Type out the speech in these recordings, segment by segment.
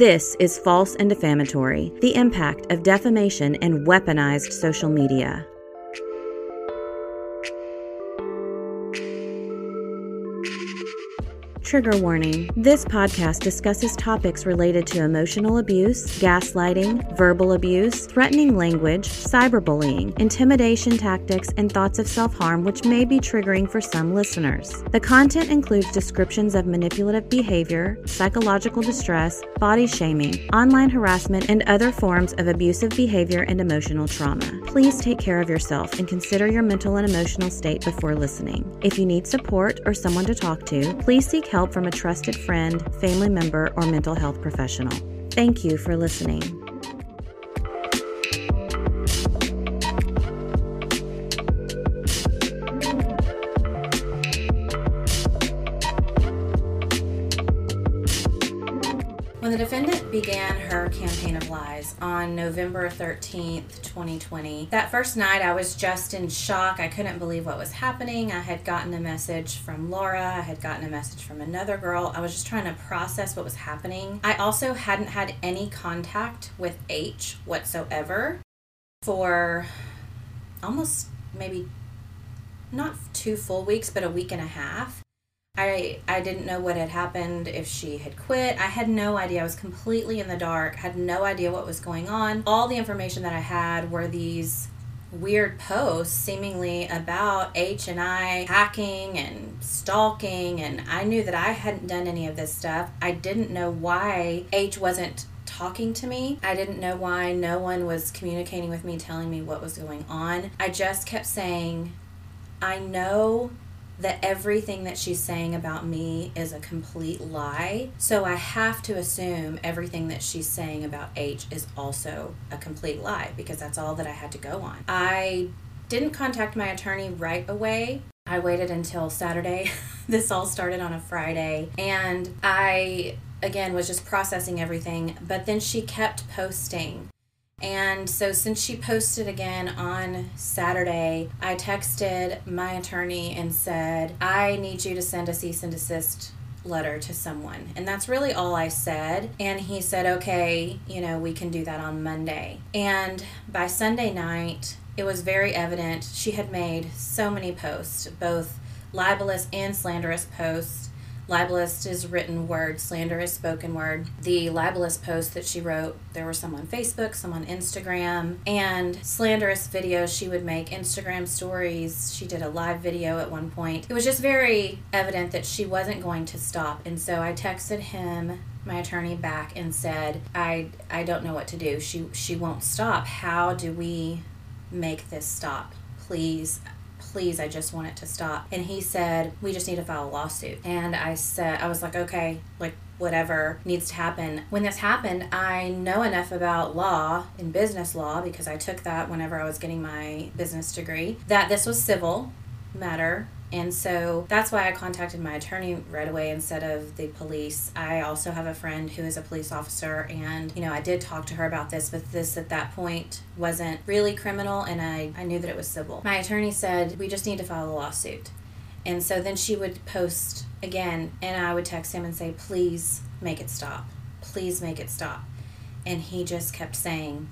This is False and Defamatory The Impact of Defamation and Weaponized Social Media. Trigger warning this podcast discusses topics related to emotional abuse, gaslighting, verbal abuse, threatening language, cyberbullying, intimidation tactics, and thoughts of self harm, which may be triggering for some listeners. The content includes descriptions of manipulative behavior, psychological distress, body shaming, online harassment, and other forms of abusive behavior and emotional trauma. Please take care of yourself and consider your mental and emotional state before listening. If you need support or someone to talk to, please seek help help from a trusted friend, family member, or mental health professional. Thank you for listening. Began her campaign of lies on November 13th, 2020, that first night I was just in shock. I couldn't believe what was happening. I had gotten a message from Laura, I had gotten a message from another girl. I was just trying to process what was happening. I also hadn't had any contact with H whatsoever for almost maybe not two full weeks, but a week and a half. I I didn't know what had happened if she had quit. I had no idea. I was completely in the dark. Had no idea what was going on. All the information that I had were these weird posts seemingly about H and I hacking and stalking and I knew that I hadn't done any of this stuff. I didn't know why H wasn't talking to me. I didn't know why no one was communicating with me telling me what was going on. I just kept saying I know that everything that she's saying about me is a complete lie. So I have to assume everything that she's saying about H is also a complete lie because that's all that I had to go on. I didn't contact my attorney right away. I waited until Saturday. this all started on a Friday. And I, again, was just processing everything. But then she kept posting and so, since she posted again on Saturday, I texted my attorney and said, I need you to send a cease and desist letter to someone. And that's really all I said. And he said, okay, you know, we can do that on Monday. And by Sunday night, it was very evident she had made so many posts, both libelous and slanderous posts libelous is written word, slander is spoken word. The libelous post that she wrote, there were some on Facebook, some on Instagram, and slanderous videos she would make, Instagram stories. She did a live video at one point. It was just very evident that she wasn't going to stop. And so I texted him my attorney back and said, I I don't know what to do. She she won't stop. How do we make this stop? Please please, I just want it to stop. And he said, we just need to file a lawsuit. And I said, I was like, okay, like, whatever needs to happen. When this happened, I know enough about law and business law because I took that whenever I was getting my business degree that this was civil matter and so that's why I contacted my attorney right away instead of the police. I also have a friend who is a police officer, and you know, I did talk to her about this, but this at that point wasn't really criminal, and I, I knew that it was civil. My attorney said, We just need to file a lawsuit. And so then she would post again, and I would text him and say, Please make it stop. Please make it stop. And he just kept saying,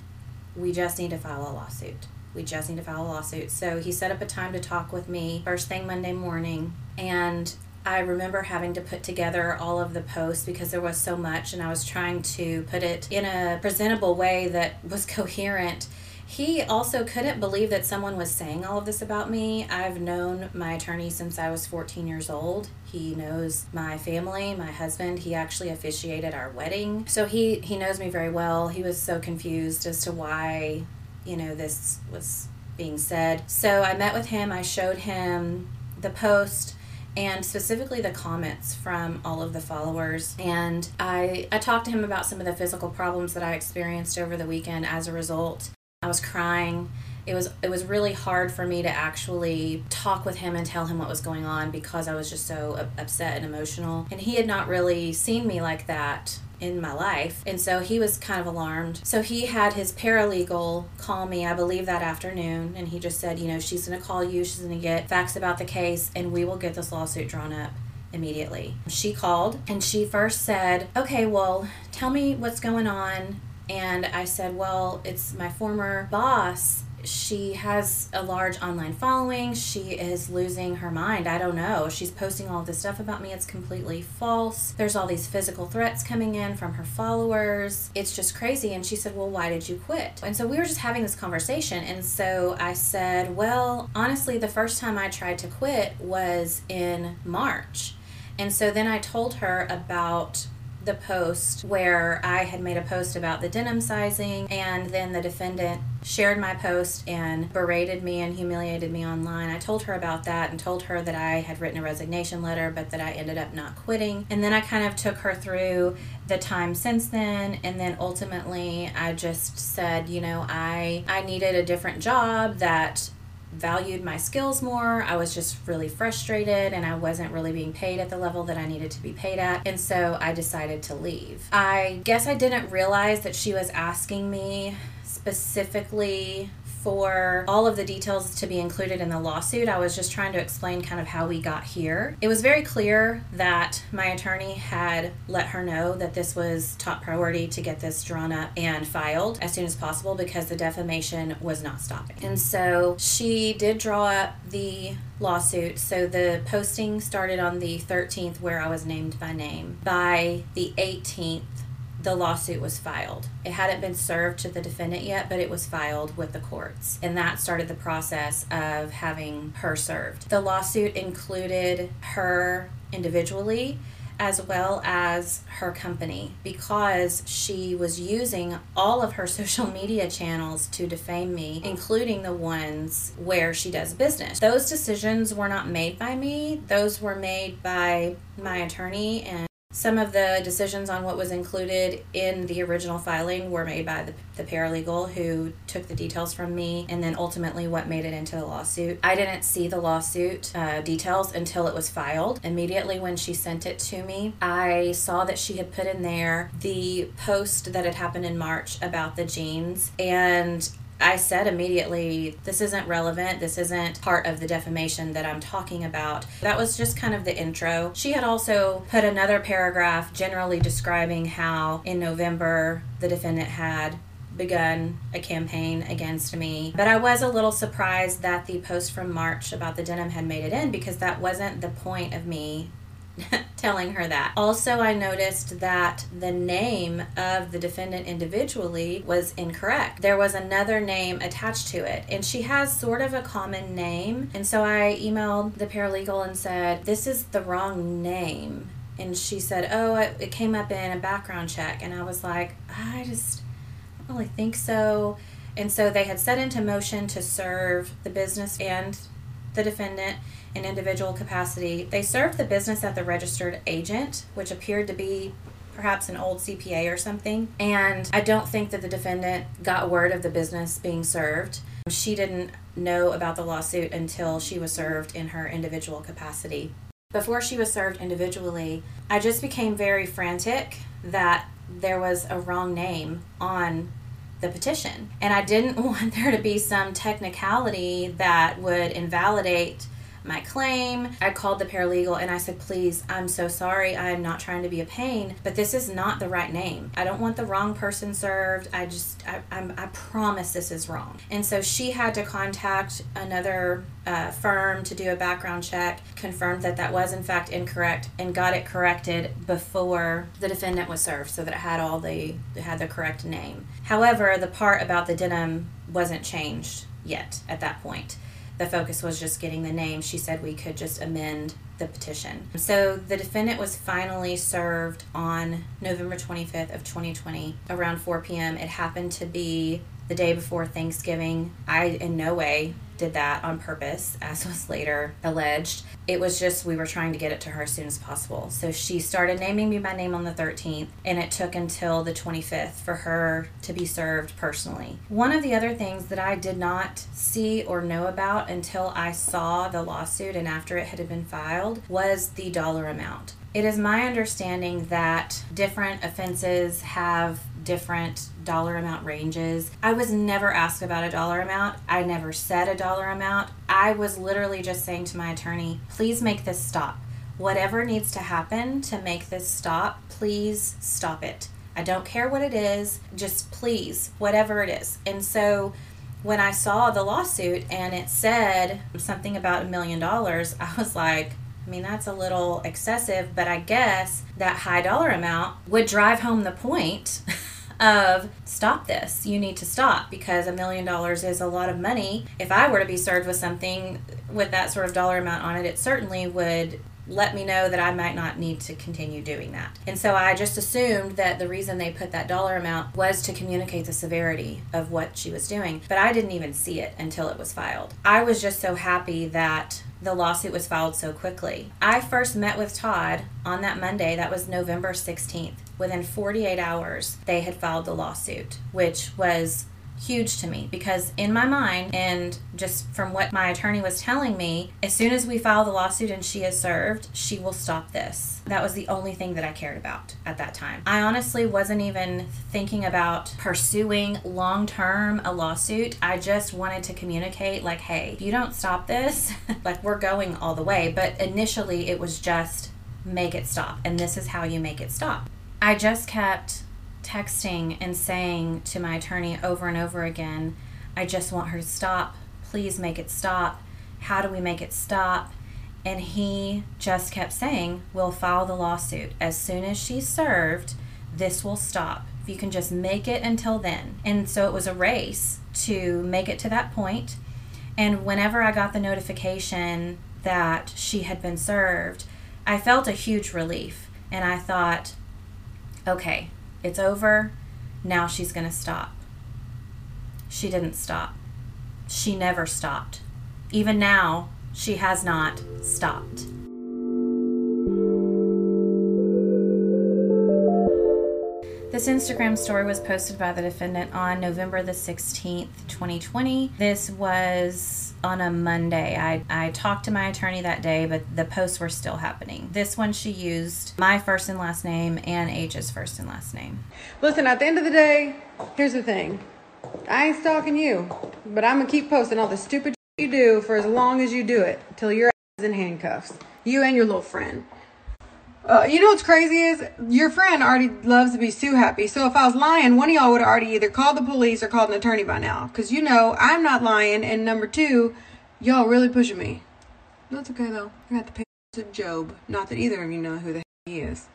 We just need to file a lawsuit we just need to file a lawsuit. So he set up a time to talk with me first thing Monday morning. And I remember having to put together all of the posts because there was so much, and I was trying to put it in a presentable way that was coherent. He also couldn't believe that someone was saying all of this about me. I've known my attorney since I was 14 years old. He knows my family, my husband. He actually officiated our wedding. So he, he knows me very well. He was so confused as to why you know, this was being said. So I met with him, I showed him the post and specifically the comments from all of the followers and I I talked to him about some of the physical problems that I experienced over the weekend as a result. I was crying. It was it was really hard for me to actually talk with him and tell him what was going on because I was just so upset and emotional. And he had not really seen me like that in my life. And so he was kind of alarmed. So he had his paralegal call me, I believe that afternoon, and he just said, you know, she's going to call you, she's going to get facts about the case, and we will get this lawsuit drawn up immediately. She called and she first said, Okay, well, tell me what's going on. And I said, Well, it's my former boss she has a large online following. She is losing her mind. I don't know. She's posting all this stuff about me. It's completely false. There's all these physical threats coming in from her followers. It's just crazy. And she said, Well, why did you quit? And so we were just having this conversation. And so I said, Well, honestly, the first time I tried to quit was in March. And so then I told her about the post where I had made a post about the denim sizing, and then the defendant shared my post and berated me and humiliated me online. I told her about that and told her that I had written a resignation letter, but that I ended up not quitting. And then I kind of took her through the time since then and then ultimately I just said, you know, I I needed a different job that valued my skills more. I was just really frustrated and I wasn't really being paid at the level that I needed to be paid at. And so I decided to leave. I guess I didn't realize that she was asking me specifically for all of the details to be included in the lawsuit. I was just trying to explain kind of how we got here. It was very clear that my attorney had let her know that this was top priority to get this drawn up and filed as soon as possible because the defamation was not stopping. And so she did draw up the lawsuit. So the posting started on the 13th, where I was named by name. By the 18th, the lawsuit was filed. It hadn't been served to the defendant yet, but it was filed with the courts. And that started the process of having her served. The lawsuit included her individually as well as her company because she was using all of her social media channels to defame me, including the ones where she does business. Those decisions were not made by me, those were made by my attorney and some of the decisions on what was included in the original filing were made by the, the paralegal who took the details from me and then ultimately what made it into the lawsuit. I didn't see the lawsuit uh, details until it was filed. Immediately when she sent it to me, I saw that she had put in there the post that had happened in March about the jeans and I said immediately, this isn't relevant. This isn't part of the defamation that I'm talking about. That was just kind of the intro. She had also put another paragraph generally describing how in November the defendant had begun a campaign against me. But I was a little surprised that the post from March about the denim had made it in because that wasn't the point of me telling her that. Also, I noticed that the name of the defendant individually was incorrect. There was another name attached to it, and she has sort of a common name. And so I emailed the paralegal and said, This is the wrong name. And she said, Oh, it came up in a background check. And I was like, I just don't really think so. And so they had set into motion to serve the business and the defendant in individual capacity. They served the business at the registered agent, which appeared to be perhaps an old CPA or something. And I don't think that the defendant got word of the business being served. She didn't know about the lawsuit until she was served in her individual capacity. Before she was served individually, I just became very frantic that there was a wrong name on the petition. And I didn't want there to be some technicality that would invalidate my claim. I called the paralegal and I said, please, I'm so sorry. I am not trying to be a pain, but this is not the right name. I don't want the wrong person served. I just, I, I'm, I promise this is wrong. And so she had to contact another uh, firm to do a background check, confirmed that that was in fact incorrect, and got it corrected before the defendant was served so that it had all the, had the correct name. However, the part about the denim wasn't changed yet at that point the focus was just getting the name, she said we could just amend the petition. So the defendant was finally served on November 25th of 2020 around 4 p.m. It happened to be the day before Thanksgiving. I, in no way, did that on purpose, as was later alleged. It was just we were trying to get it to her as soon as possible. So she started naming me by name on the 13th, and it took until the 25th for her to be served personally. One of the other things that I did not see or know about until I saw the lawsuit and after it had been filed was the dollar amount. It is my understanding that different offenses have different dollar amount ranges. I was never asked about a dollar amount. I never said a dollar amount. I was literally just saying to my attorney, please make this stop. Whatever needs to happen to make this stop, please stop it. I don't care what it is, just please, whatever it is. And so when I saw the lawsuit and it said something about a million dollars, I was like, I mean, that's a little excessive, but I guess that high dollar amount would drive home the point of stop this. You need to stop because a million dollars is a lot of money. If I were to be served with something with that sort of dollar amount on it, it certainly would let me know that I might not need to continue doing that. And so I just assumed that the reason they put that dollar amount was to communicate the severity of what she was doing. But I didn't even see it until it was filed. I was just so happy that the lawsuit was filed so quickly. I first met with Todd on that Monday, that was November 16th. Within 48 hours, they had filed the lawsuit, which was huge to me because in my mind and just from what my attorney was telling me as soon as we file the lawsuit and she is served she will stop this. That was the only thing that i cared about at that time. I honestly wasn't even thinking about pursuing long term a lawsuit. I just wanted to communicate like hey if you don't stop this like we're going all the way. But initially it was just make it stop. And this is how you make it stop i just kept texting and saying to my attorney over and over again, I just want her to stop. Please make it stop. How do we make it stop? And he just kept saying, We'll file the lawsuit. As soon as she's served, this will stop. If you can just make it until then. And so it was a race to make it to that point. And whenever I got the notification that she had been served, I felt a huge relief. And I thought, okay, it's over. Now she's going to stop. She didn't stop. She never stopped. Even now, she has not stopped. This Instagram story was posted by the defendant on November the 16th, 2020. This was on a Monday. I, I talked to my attorney that day, but the posts were still happening. This one she used my first and last name and H's first and last name. Listen, at the end of the day, here's the thing. I ain't stalking you, but I'm gonna keep posting all the stupid you do for as long as you do it, till your ass is in handcuffs. You and your little friend. Uh, you know what's crazy is your friend already loves to be Sue happy. So if I was lying, one of y'all would have already either called the police or called an attorney by now. Because you know I'm not lying. And number two, y'all really pushing me. That's okay though. I got the picture of Job. Not that either of you know who the he is.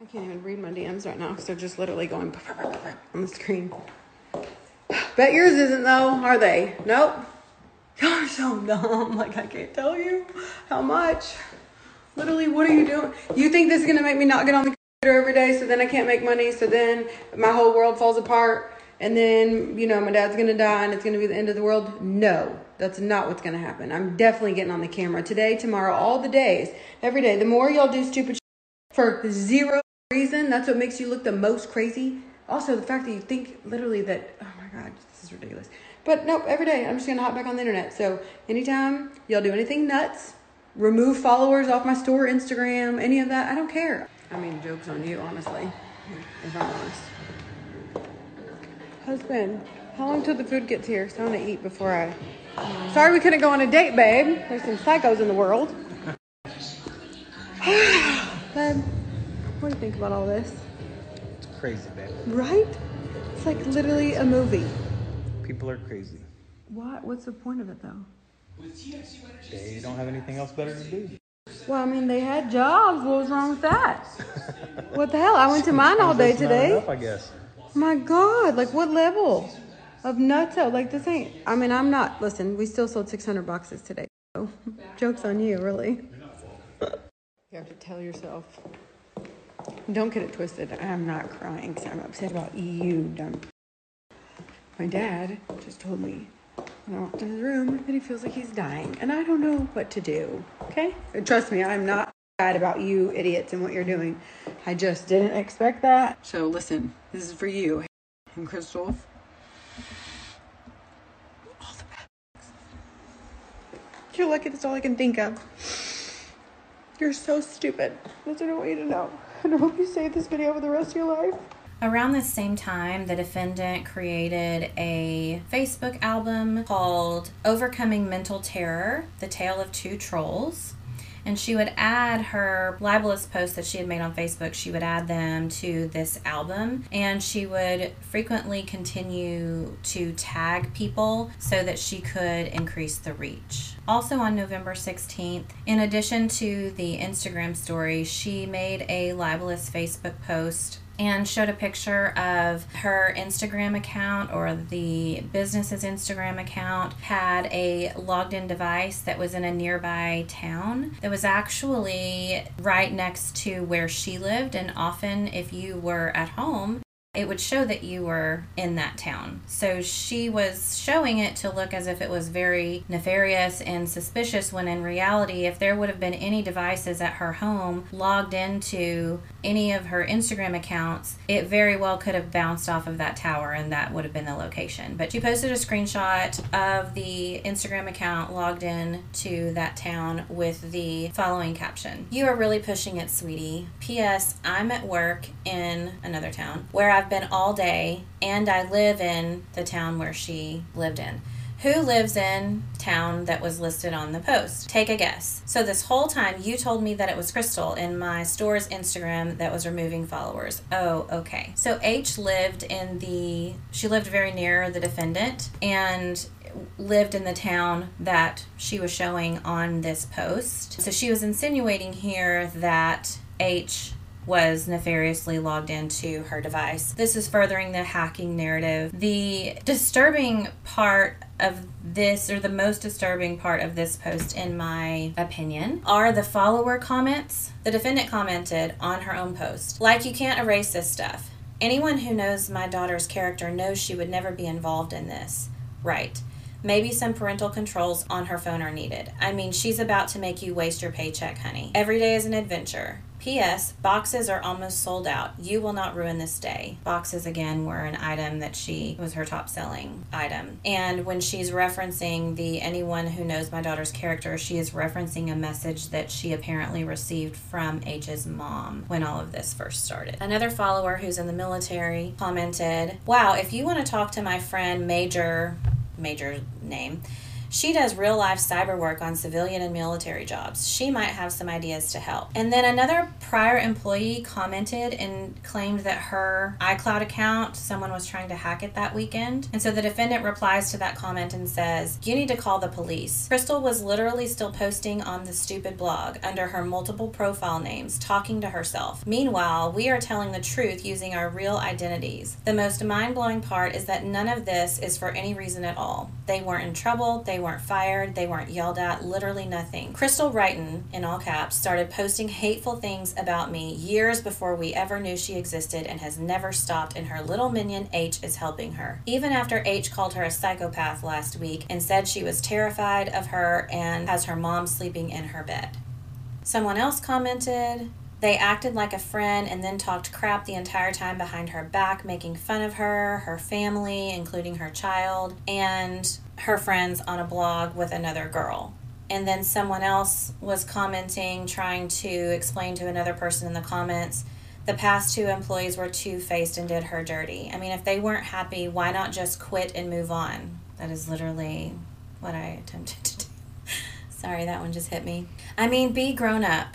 I can't even read my DMs right now because they're just literally going on the screen. Bet yours isn't though, are they? Nope. Y'all are so dumb. Like I can't tell you how much. Literally, what are you doing? You think this is gonna make me not get on the computer every day, so then I can't make money, so then my whole world falls apart, and then you know my dad's gonna die and it's gonna be the end of the world? No, that's not what's gonna happen. I'm definitely getting on the camera today, tomorrow, all the days, every day. The more y'all do stupid for zero reason, that's what makes you look the most crazy. Also, the fact that you think literally that, oh my god, this is ridiculous. But nope, every day I'm just gonna hop back on the internet. So anytime y'all do anything nuts, remove followers off my store, Instagram, any of that. I don't care. I mean, joke's on you, honestly, if I'm honest. Husband, how long till the food gets here? So I want to eat before I. Sorry we couldn't go on a date, babe. There's some psychos in the world. babe, what do you think about all this? It's crazy, babe. Right? It's like literally a movie. People are crazy. What? What's the point of it, though? They don't have anything else better to do. Well, I mean, they had jobs. What was wrong with that? what the hell? I went to mine all day today. enough, I guess. My God, like what level of nuts out? Like this ain't. I mean, I'm not. Listen, we still sold 600 boxes today. So, jokes on you, really. You have to tell yourself. Don't get it twisted. I'm not crying because I'm upset about you, dumb. My dad just told me when I walked in his room that he feels like he's dying, and I don't know what to do. Okay? Trust me, I'm not bad about you idiots and what you're doing. I just didn't expect that. So listen, this is for you and Crystal. All the best. You're lucky that's all I can think of. You're so stupid. That's what I want you to know. And I hope you save this video for the rest of your life. Around the same time, the defendant created a Facebook album called Overcoming Mental Terror The Tale of Two Trolls. And she would add her libelous posts that she had made on Facebook, she would add them to this album. And she would frequently continue to tag people so that she could increase the reach. Also on November 16th, in addition to the Instagram story, she made a libelous Facebook post and showed a picture of her Instagram account or the business's Instagram account had a logged in device that was in a nearby town that was actually right next to where she lived. And often, if you were at home, it would show that you were in that town. So she was showing it to look as if it was very nefarious and suspicious, when in reality, if there would have been any devices at her home logged into any of her Instagram accounts, it very well could have bounced off of that tower and that would have been the location. But she posted a screenshot of the Instagram account logged in to that town with the following caption You are really pushing it, sweetie. P.S. I'm at work in another town where I've been all day and I live in the town where she lived in who lives in town that was listed on the post? Take a guess. So this whole time you told me that it was Crystal in my store's Instagram that was removing followers. Oh, okay. So H lived in the she lived very near the defendant and lived in the town that she was showing on this post. So she was insinuating here that H was nefariously logged into her device. This is furthering the hacking narrative. The disturbing part of this, or the most disturbing part of this post, in my opinion, are the follower comments. The defendant commented on her own post, like, you can't erase this stuff. Anyone who knows my daughter's character knows she would never be involved in this. Right. Maybe some parental controls on her phone are needed. I mean, she's about to make you waste your paycheck, honey. Every day is an adventure. P.S. Boxes are almost sold out. You will not ruin this day. Boxes, again, were an item that she was her top selling item. And when she's referencing the anyone who knows my daughter's character, she is referencing a message that she apparently received from H's mom when all of this first started. Another follower who's in the military commented, Wow, if you want to talk to my friend Major, Major name, she does real life cyber work on civilian and military jobs. She might have some ideas to help. And then another prior employee commented and claimed that her iCloud account, someone was trying to hack it that weekend. And so the defendant replies to that comment and says, You need to call the police. Crystal was literally still posting on the stupid blog under her multiple profile names, talking to herself. Meanwhile, we are telling the truth using our real identities. The most mind blowing part is that none of this is for any reason at all. They weren't in trouble, they weren't fired, they weren't yelled at, literally nothing. Crystal Righton, in all caps, started posting hateful things about me years before we ever knew she existed and has never stopped, and her little minion H is helping her. Even after H called her a psychopath last week and said she was terrified of her and has her mom sleeping in her bed. Someone else commented, they acted like a friend and then talked crap the entire time behind her back, making fun of her, her family, including her child, and her friends on a blog with another girl. And then someone else was commenting, trying to explain to another person in the comments the past two employees were two faced and did her dirty. I mean, if they weren't happy, why not just quit and move on? That is literally what I attempted to do. Sorry, that one just hit me. I mean, be grown up.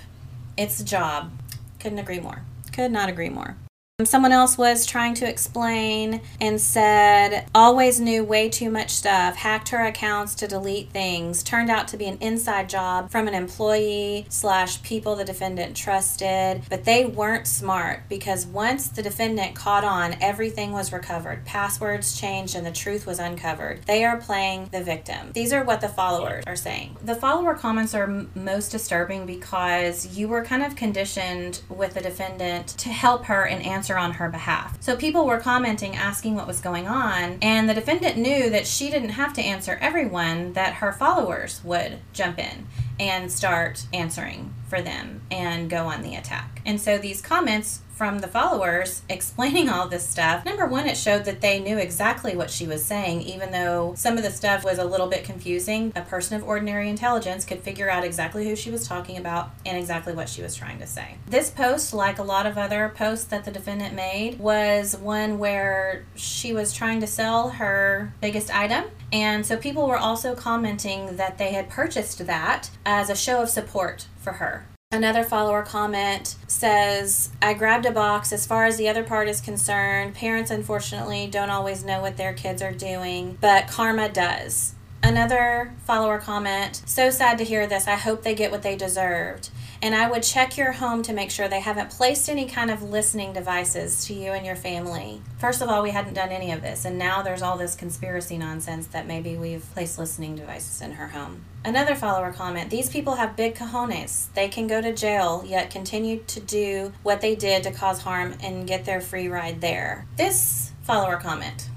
It's a job. Couldn't agree more. Could not agree more. Someone else was trying to explain and said, always knew way too much stuff, hacked her accounts to delete things, turned out to be an inside job from an employee slash people the defendant trusted, but they weren't smart because once the defendant caught on, everything was recovered. Passwords changed and the truth was uncovered. They are playing the victim. These are what the followers are saying. The follower comments are m- most disturbing because you were kind of conditioned with the defendant to help her and answering answer on her behalf. So people were commenting, asking what was going on, and the defendant knew that she didn't have to answer everyone, that her followers would jump in and start answering for them and go on the attack. And so these comments from the followers explaining all this stuff, number one, it showed that they knew exactly what she was saying, even though some of the stuff was a little bit confusing. A person of ordinary intelligence could figure out exactly who she was talking about and exactly what she was trying to say. This post, like a lot of other posts that the defendant made, was one where she was trying to sell her biggest item. And so people were also commenting that they had purchased that as a show of support for her. Another follower comment says, I grabbed a box. As far as the other part is concerned, parents unfortunately don't always know what their kids are doing, but karma does. Another follower comment, so sad to hear this. I hope they get what they deserved. And I would check your home to make sure they haven't placed any kind of listening devices to you and your family. First of all, we hadn't done any of this, and now there's all this conspiracy nonsense that maybe we've placed listening devices in her home. Another follower comment These people have big cojones. They can go to jail, yet continue to do what they did to cause harm and get their free ride there. This follower comment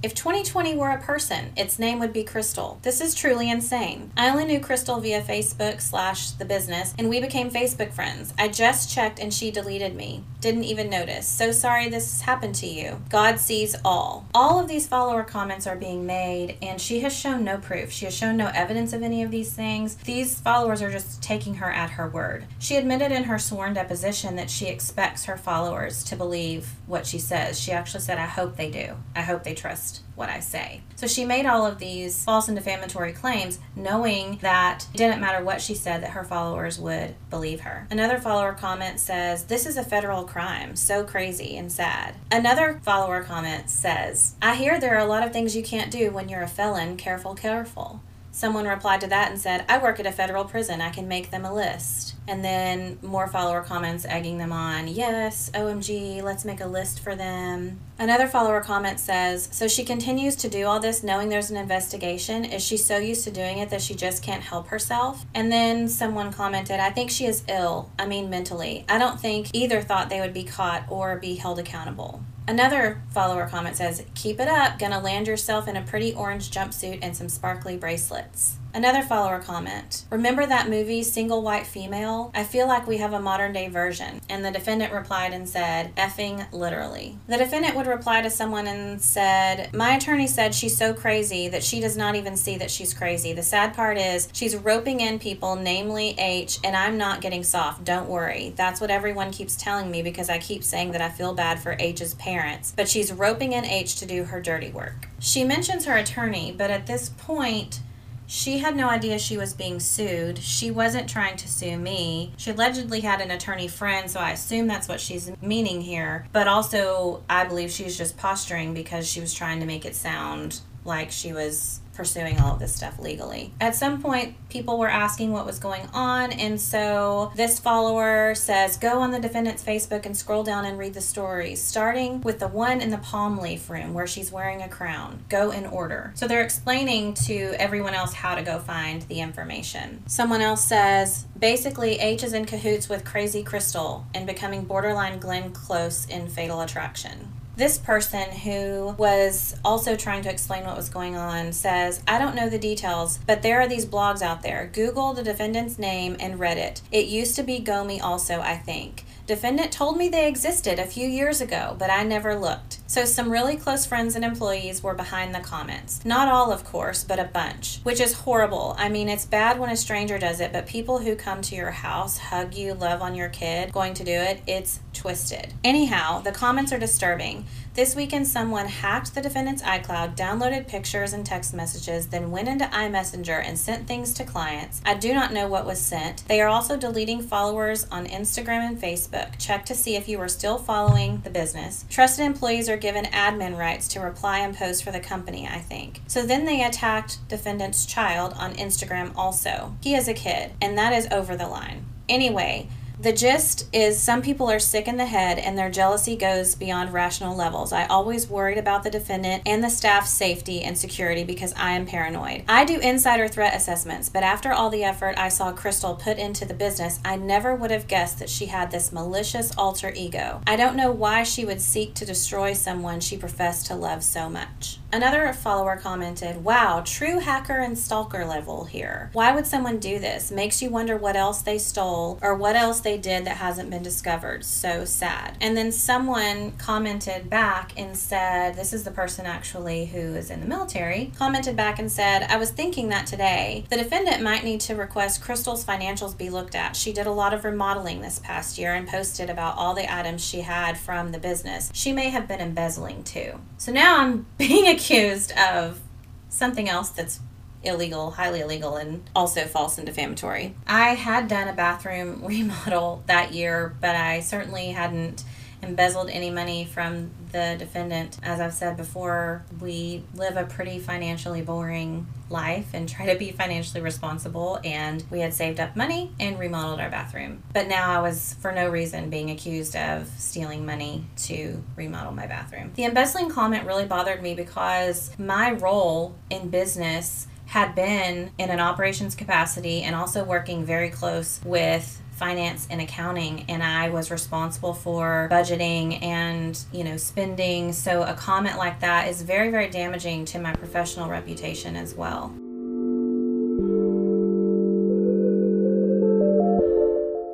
if 2020 were a person, its name would be Crystal. This is truly insane. I only knew Crystal via Facebook slash the business, and we became Facebook friends. I just checked and she deleted me. Didn't even notice. So sorry this happened to you. God sees all. All of these follower comments are being made, and she has shown no proof. She has shown no evidence of any of these things. These followers are just taking her at her word. She admitted in her sworn deposition that she expects her followers to believe what she says. She actually said, I hope they do. I hope they trust what I say. So she made all of these false and defamatory claims knowing that it didn't matter what she said that her followers would believe her. Another follower comment says, "This is a federal crime. So crazy and sad." Another follower comment says, "I hear there are a lot of things you can't do when you're a felon. Careful, careful." Someone replied to that and said, I work at a federal prison. I can make them a list. And then more follower comments egging them on. Yes, OMG, let's make a list for them. Another follower comment says, So she continues to do all this knowing there's an investigation. Is she so used to doing it that she just can't help herself? And then someone commented, I think she is ill. I mean, mentally. I don't think either thought they would be caught or be held accountable. Another follower comment says, Keep it up, gonna land yourself in a pretty orange jumpsuit and some sparkly bracelets. Another follower comment Remember that movie, Single White Female? I feel like we have a modern day version. And the defendant replied and said, effing literally. The defendant would reply to someone and said, My attorney said she's so crazy that she does not even see that she's crazy. The sad part is she's roping in people, namely H, and I'm not getting soft. Don't worry. That's what everyone keeps telling me because I keep saying that I feel bad for H's parents. But she's roping in H to do her dirty work. She mentions her attorney, but at this point, she had no idea she was being sued. She wasn't trying to sue me. She allegedly had an attorney friend, so I assume that's what she's meaning here. But also, I believe she's just posturing because she was trying to make it sound like she was pursuing all of this stuff legally. At some point, people were asking what was going on, and so this follower says, Go on the defendant's Facebook and scroll down and read the stories, starting with the one in the palm leaf room where she's wearing a crown. Go in order. So they're explaining to everyone else how to go find the information. Someone else says, Basically, H is in cahoots with Crazy Crystal and becoming borderline Glenn Close in Fatal Attraction. This person, who was also trying to explain what was going on, says, I don't know the details, but there are these blogs out there. Google the defendant's name and Reddit. It It used to be Gomi, also, I think. Defendant told me they existed a few years ago, but I never looked. So some really close friends and employees were behind the comments. Not all, of course, but a bunch, which is horrible. I mean, it's bad when a stranger does it, but people who come to your house, hug you, love on your kid, going to do it, it's twisted. Anyhow, the comments are disturbing. This weekend, someone hacked the defendant's iCloud, downloaded pictures and text messages, then went into iMessenger and sent things to clients. I do not know what was sent. They are also deleting followers on Instagram and Facebook. Check to see if you are still following the business. Trusted employees are given admin rights to reply and post for the company, I think. So then they attacked defendant's child on Instagram also. He is a kid, and that is over the line. Anyway, The gist is some people are sick in the head and their jealousy goes beyond rational levels. I always worried about the defendant and the staff's safety and security because I am paranoid. I do insider threat assessments, but after all the effort I saw Crystal put into the business, I never would have guessed that she had this malicious alter ego. I don't know why she would seek to destroy someone she professed to love so much. Another follower commented, Wow, true hacker and stalker level here. Why would someone do this? Makes you wonder what else they stole or what else they did that hasn't been discovered. So sad. And then someone commented back and said, This is the person actually who is in the military, commented back and said, I was thinking that today. The defendant might need to request Crystal's financials be looked at. She did a lot of remodeling this past year and posted about all the items she had from the business. She may have been embezzling too. So now I'm being accused of something else that's illegal, highly illegal, and also false and defamatory. I had done a bathroom remodel that year, but I certainly hadn't embezzled any money from the defendant. As I've said before, we live a pretty financially boring life and try to be financially responsible. And we had saved up money and remodeled our bathroom. But now I was, for no reason, being accused of stealing money to remodel my bathroom. The embezzling comment really bothered me because my role in business had been in an operations capacity and also working very close with finance and accounting and I was responsible for budgeting and, you know, spending. So a comment like that is very very damaging to my professional reputation as well.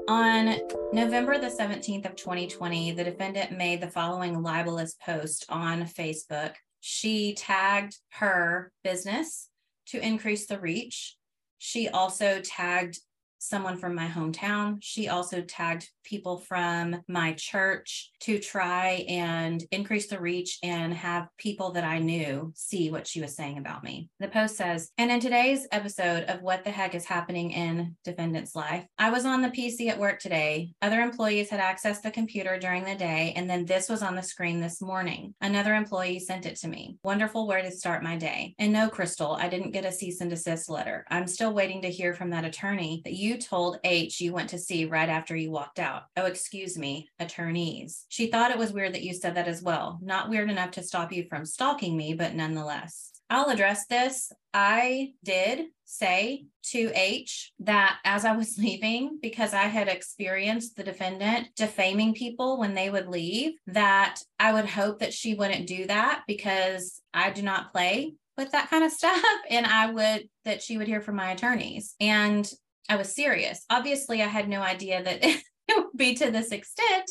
On November the 17th of 2020, the defendant made the following libelous post on Facebook. She tagged her business to increase the reach. She also tagged someone from my hometown. She also tagged people from my church to try and increase the reach and have people that I knew see what she was saying about me. The post says, and in today's episode of What the Heck is Happening in Defendant's Life, I was on the PC at work today. Other employees had accessed the computer during the day, and then this was on the screen this morning. Another employee sent it to me. Wonderful way to start my day. And no, Crystal, I didn't get a cease and desist letter. I'm still waiting to hear from that attorney that you told H you went to see right after you walked out. Oh, excuse me, attorneys. She thought it was weird that you said that as well. Not weird enough to stop you from stalking me, but nonetheless. I'll address this. I did say to H that as I was leaving, because I had experienced the defendant defaming people when they would leave, that I would hope that she wouldn't do that because I do not play with that kind of stuff. And I would, that she would hear from my attorneys. And I was serious. Obviously, I had no idea that it would be to this extent,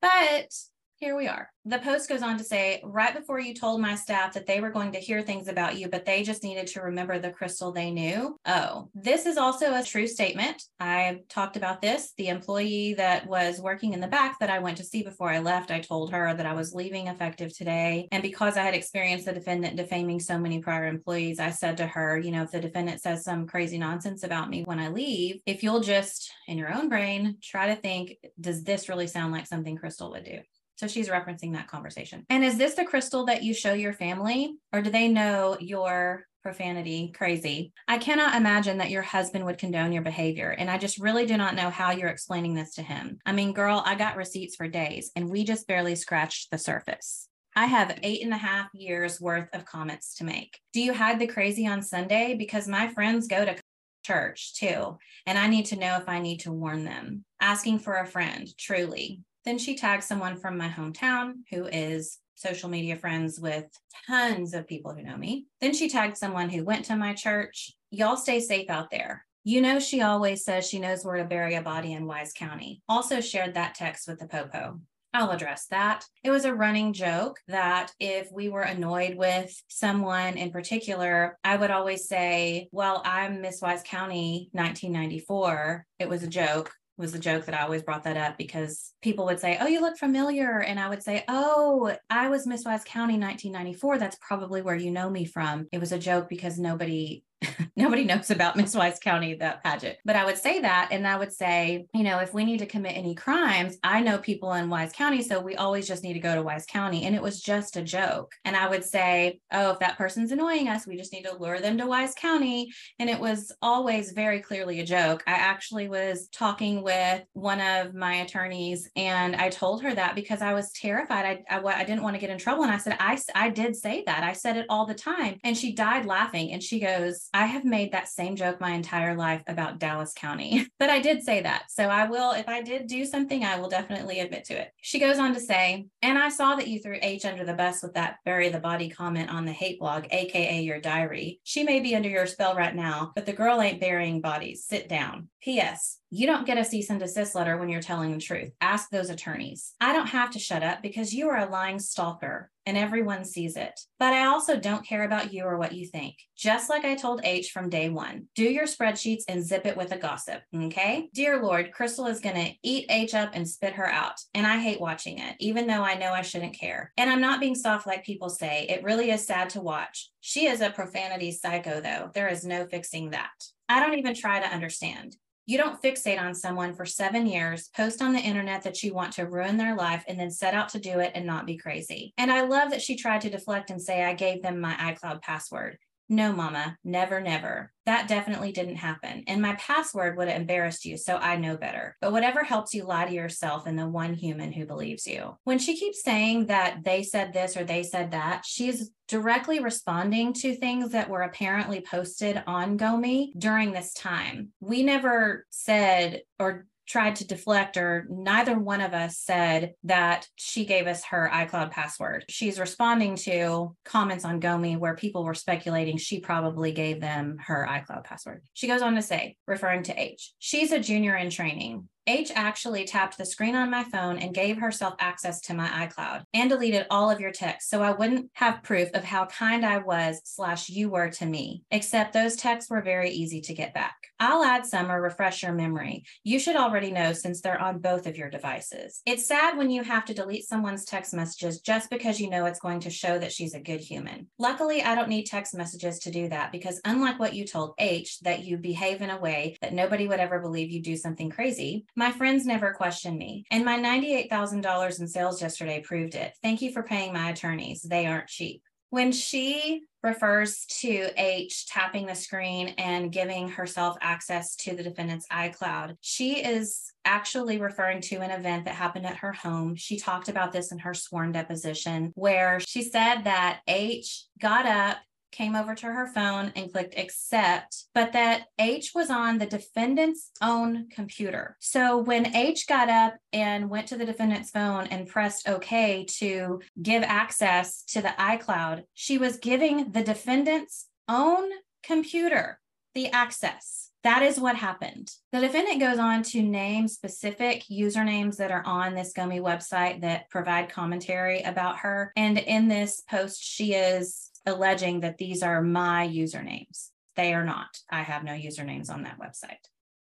but here we are. The post goes on to say, right before you told my staff that they were going to hear things about you, but they just needed to remember the crystal they knew. Oh, this is also a true statement. I talked about this. The employee that was working in the back that I went to see before I left, I told her that I was leaving effective today. And because I had experienced the defendant defaming so many prior employees, I said to her, you know, if the defendant says some crazy nonsense about me when I leave, if you'll just in your own brain try to think, does this really sound like something Crystal would do? So she's referencing that conversation. And is this the crystal that you show your family, or do they know your profanity crazy? I cannot imagine that your husband would condone your behavior. And I just really do not know how you're explaining this to him. I mean, girl, I got receipts for days, and we just barely scratched the surface. I have eight and a half years worth of comments to make. Do you hide the crazy on Sunday? Because my friends go to church too, and I need to know if I need to warn them. Asking for a friend, truly. Then she tagged someone from my hometown who is social media friends with tons of people who know me. Then she tagged someone who went to my church. Y'all stay safe out there. You know, she always says she knows where to bury a body in Wise County. Also shared that text with the Popo. I'll address that. It was a running joke that if we were annoyed with someone in particular, I would always say, Well, I'm Miss Wise County 1994. It was a joke was the joke that I always brought that up because people would say, Oh, you look familiar. And I would say, Oh, I was Miss Wise County 1994. That's probably where you know me from. It was a joke because nobody Nobody knows about Miss Wise County, that pageant. But I would say that. And I would say, you know, if we need to commit any crimes, I know people in Wise County. So we always just need to go to Wise County. And it was just a joke. And I would say, oh, if that person's annoying us, we just need to lure them to Wise County. And it was always very clearly a joke. I actually was talking with one of my attorneys and I told her that because I was terrified. I, I, I didn't want to get in trouble. And I said, I, I did say that. I said it all the time. And she died laughing. And she goes, I have made that same joke my entire life about Dallas County, but I did say that. So I will, if I did do something, I will definitely admit to it. She goes on to say, and I saw that you threw H under the bus with that bury the body comment on the hate blog, AKA your diary. She may be under your spell right now, but the girl ain't burying bodies. Sit down. P.S. You don't get a cease and desist letter when you're telling the truth. Ask those attorneys. I don't have to shut up because you are a lying stalker and everyone sees it. But I also don't care about you or what you think. Just like I told H from day one, do your spreadsheets and zip it with a gossip. Okay. Dear Lord, Crystal is going to eat H up and spit her out. And I hate watching it, even though I know I shouldn't care. And I'm not being soft like people say. It really is sad to watch. She is a profanity psycho, though. There is no fixing that. I don't even try to understand. You don't fixate on someone for seven years, post on the internet that you want to ruin their life, and then set out to do it and not be crazy. And I love that she tried to deflect and say, I gave them my iCloud password. No, mama, never, never. That definitely didn't happen. And my password would have embarrassed you, so I know better. But whatever helps you lie to yourself and the one human who believes you. When she keeps saying that they said this or they said that, she's directly responding to things that were apparently posted on Gomi during this time. We never said or tried to deflect, or neither one of us said that she gave us her iCloud password. She's responding to comments on Gomi where people were speculating she probably gave them her iCloud password. She goes on to say, referring to H, she's a junior in training. H actually tapped the screen on my phone and gave herself access to my iCloud and deleted all of your texts so I wouldn't have proof of how kind I was slash you were to me, except those texts were very easy to get back. I'll add some or refresh your memory. You should already know since they're on both of your devices. It's sad when you have to delete someone's text messages just because you know it's going to show that she's a good human. Luckily, I don't need text messages to do that because unlike what you told H, that you behave in a way that nobody would ever believe you do something crazy, my friends never questioned me, and my $98,000 in sales yesterday proved it. Thank you for paying my attorneys. They aren't cheap. When she refers to H tapping the screen and giving herself access to the defendant's iCloud, she is actually referring to an event that happened at her home. She talked about this in her sworn deposition, where she said that H got up came over to her phone and clicked accept, but that H was on the defendant's own computer. So when H got up and went to the defendant's phone and pressed OK to give access to the iCloud, she was giving the defendant's own computer the access. That is what happened. The defendant goes on to name specific usernames that are on this Gomi website that provide commentary about her. And in this post, she is alleging that these are my usernames. They are not. I have no usernames on that website.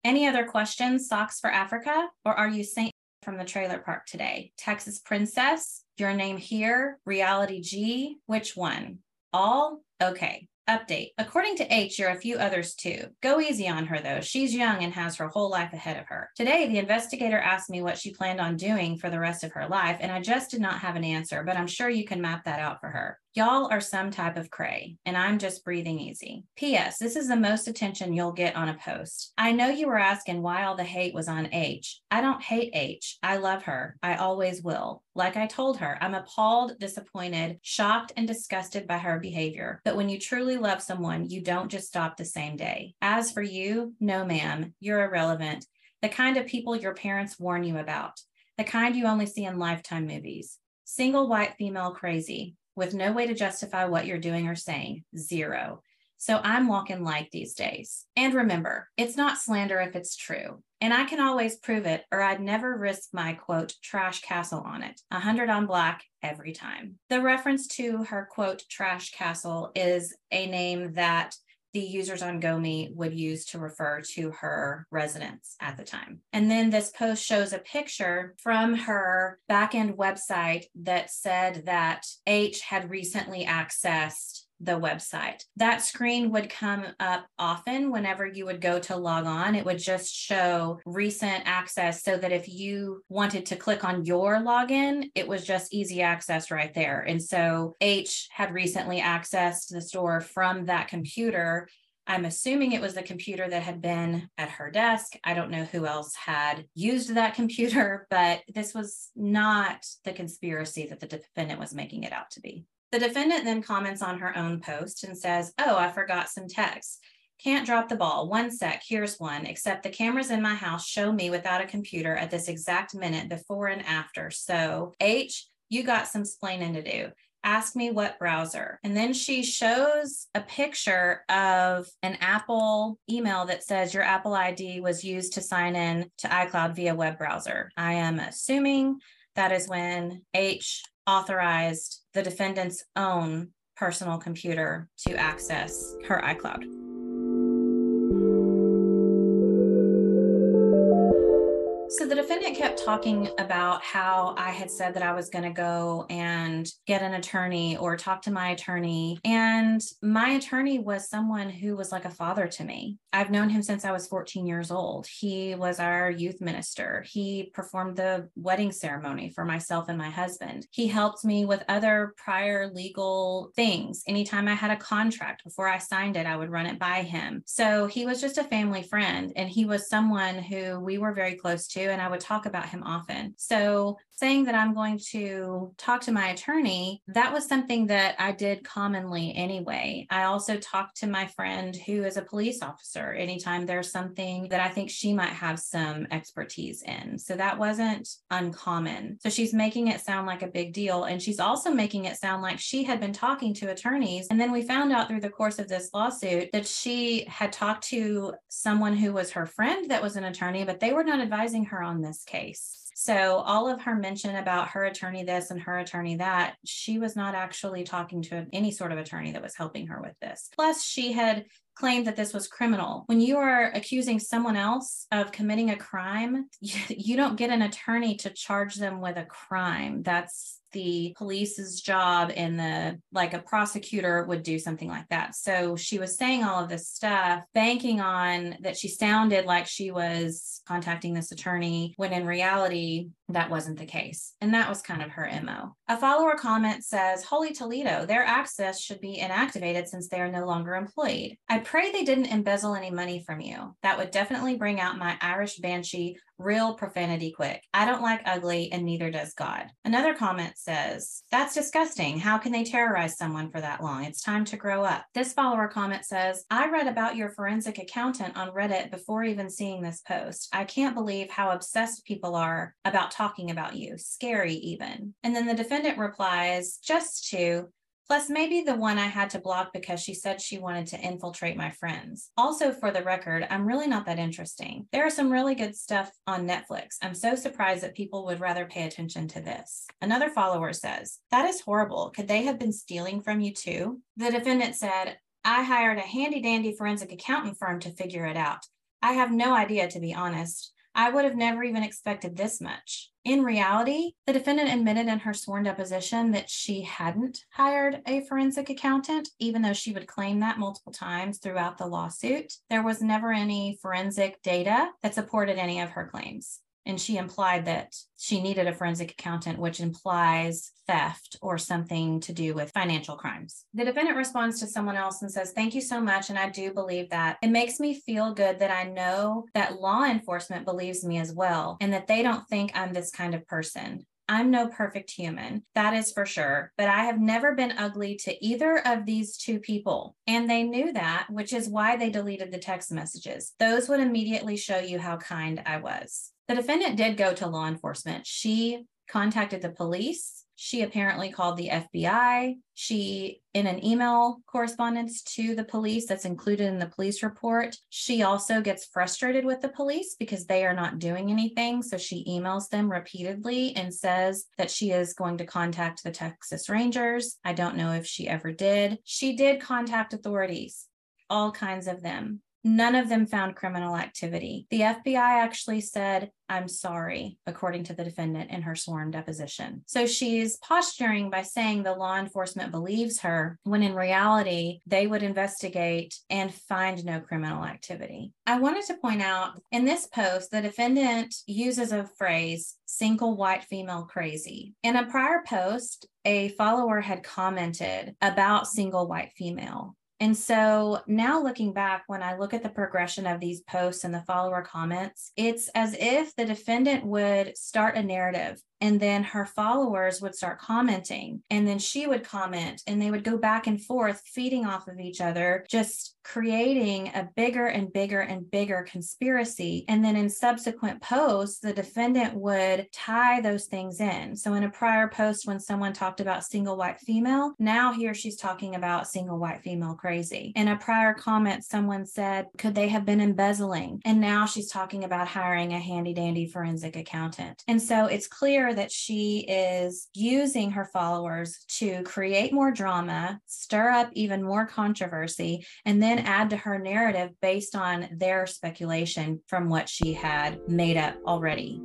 Any other questions? Socks for Africa? Or are you Saint from the trailer park today? Texas Princess? Your name here? Reality G? Which one? All? Okay. Update. According to H, you're a few others too. Go easy on her though. She's young and has her whole life ahead of her. Today, the investigator asked me what she planned on doing for the rest of her life, and I just did not have an answer, but I'm sure you can map that out for her. Y'all are some type of cray, and I'm just breathing easy. P.S. This is the most attention you'll get on a post. I know you were asking why all the hate was on H. I don't hate H. I love her. I always will. Like I told her, I'm appalled, disappointed, shocked, and disgusted by her behavior. But when you truly love someone, you don't just stop the same day. As for you, no, ma'am, you're irrelevant. The kind of people your parents warn you about, the kind you only see in lifetime movies. Single white female crazy with no way to justify what you're doing or saying. Zero. So I'm walking light these days. And remember, it's not slander if it's true. And I can always prove it, or I'd never risk my quote, trash castle on it. A hundred on black every time. The reference to her quote, trash castle is a name that the users on Gomi would use to refer to her residence at the time. And then this post shows a picture from her backend website that said that H had recently accessed the website. That screen would come up often whenever you would go to log on. It would just show recent access so that if you wanted to click on your login, it was just easy access right there. And so H had recently accessed the store from that computer I'm assuming it was the computer that had been at her desk. I don't know who else had used that computer, but this was not the conspiracy that the defendant was making it out to be. The defendant then comments on her own post and says, Oh, I forgot some text. Can't drop the ball. One sec. Here's one. Except the cameras in my house show me without a computer at this exact minute before and after. So, H, you got some splaining to do ask me what browser. And then she shows a picture of an Apple email that says your Apple ID was used to sign in to iCloud via web browser. I am assuming that is when H authorized the defendant's own personal computer to access her iCloud. So the defendant kept talking about how I had said that I was going to go and get an attorney or talk to my attorney. And my attorney was someone who was like a father to me. I've known him since I was 14 years old. He was our youth minister. He performed the wedding ceremony for myself and my husband. He helped me with other prior legal things. Anytime I had a contract before I signed it, I would run it by him. So he was just a family friend and he was someone who we were very close to and I would talk about him often. So saying that I'm going to talk to my attorney, that was something that I did commonly anyway. I also talked to my friend who is a police officer anytime there's something that I think she might have some expertise in. So that wasn't uncommon. So she's making it sound like a big deal. And she's also making it sound like she had been talking to attorneys. And then we found out through the course of this lawsuit that she had talked to someone who was her friend that was an attorney, but they were not advising her on this case. So all of her mention about her attorney this and her attorney that, she was not actually talking to any sort of attorney that was helping her with this. Plus, she had claimed that this was criminal. When you are accusing someone else of committing a crime, you, don't get an attorney to charge them with a crime. That's the police's job and the like a prosecutor would do something like that. So she was saying all of this stuff, banking on that she sounded like she was contacting this attorney when in reality that wasn't the case. And that was kind of her MO. A follower comment says, Holy Toledo, their access should be inactivated since they are no longer employed. I pray they didn't embezzle any money from you. That would definitely bring out my Irish banshee real profanity quick. I don't like ugly, and neither does God. Another comment says, That's disgusting. How can they terrorize someone for that long? It's time to grow up. This follower comment says, I read about your forensic accountant on Reddit before even seeing this post. I can't believe how obsessed people are about talking about you. Scary, even. And then the defendant replies, Just to Plus, maybe the one I had to block because she said she wanted to infiltrate my friends. Also, for the record, I'm really not that interesting. There are some really good stuff on Netflix. I'm so surprised that people would rather pay attention to this. Another follower says, That is horrible. Could they have been stealing from you too? The defendant said, I hired a handy dandy forensic accountant firm to figure it out. I have no idea, to be honest. I would have never even expected this much. In reality, the defendant admitted in her sworn deposition that she hadn't hired a forensic accountant, even though she would claim that multiple times throughout the lawsuit. There was never any forensic data that supported any of her claims and she implied that she needed a forensic accountant, which implies theft or something to do with financial crimes. The defendant responds to someone else and says, Thank you so much. And I do believe that. It makes me feel good that I know that law enforcement believes me as well and that they don't think I'm this kind of person. I'm no perfect human, that is for sure, but I have never been ugly to either of these two people. And they knew that, which is why they deleted the text messages. Those would immediately show you how kind I was. The defendant did go to law enforcement. She contacted the police. She apparently called the FBI. She, in an email correspondence to the police that's included in the police report, she also gets frustrated with the police because they are not doing anything. So she emails them repeatedly and says that she is going to contact the Texas Rangers. I don't know if she ever did. She did contact authorities, all kinds of them None of them found criminal activity. The FBI actually said, I'm sorry, according to the defendant in her sworn deposition. So she's posturing by saying the law enforcement believes her when in reality they would investigate and find no criminal activity. I wanted to point out in this post, the defendant uses a phrase, single white female crazy. In a prior post, a follower had commented about single white female. And so now looking back, when I look at the progression of these posts and the follower comments, it's as if the defendant would start a narrative and then her followers would start commenting and then she would comment and they would go back and forth feeding off of each other just creating a bigger and bigger and bigger conspiracy. And then in subsequent posts the defendant would tie those things in. So in a prior post when someone talked about single white female now here she's talking about single white female crazy. In a prior comment someone said could they have been embezzling? And now she's talking about hiring a handy dandy forensic accountant. And so it's clear that she is using her followers to create more drama, stir up even more controversy, and then add to her narrative based on their speculation from what she had made up already.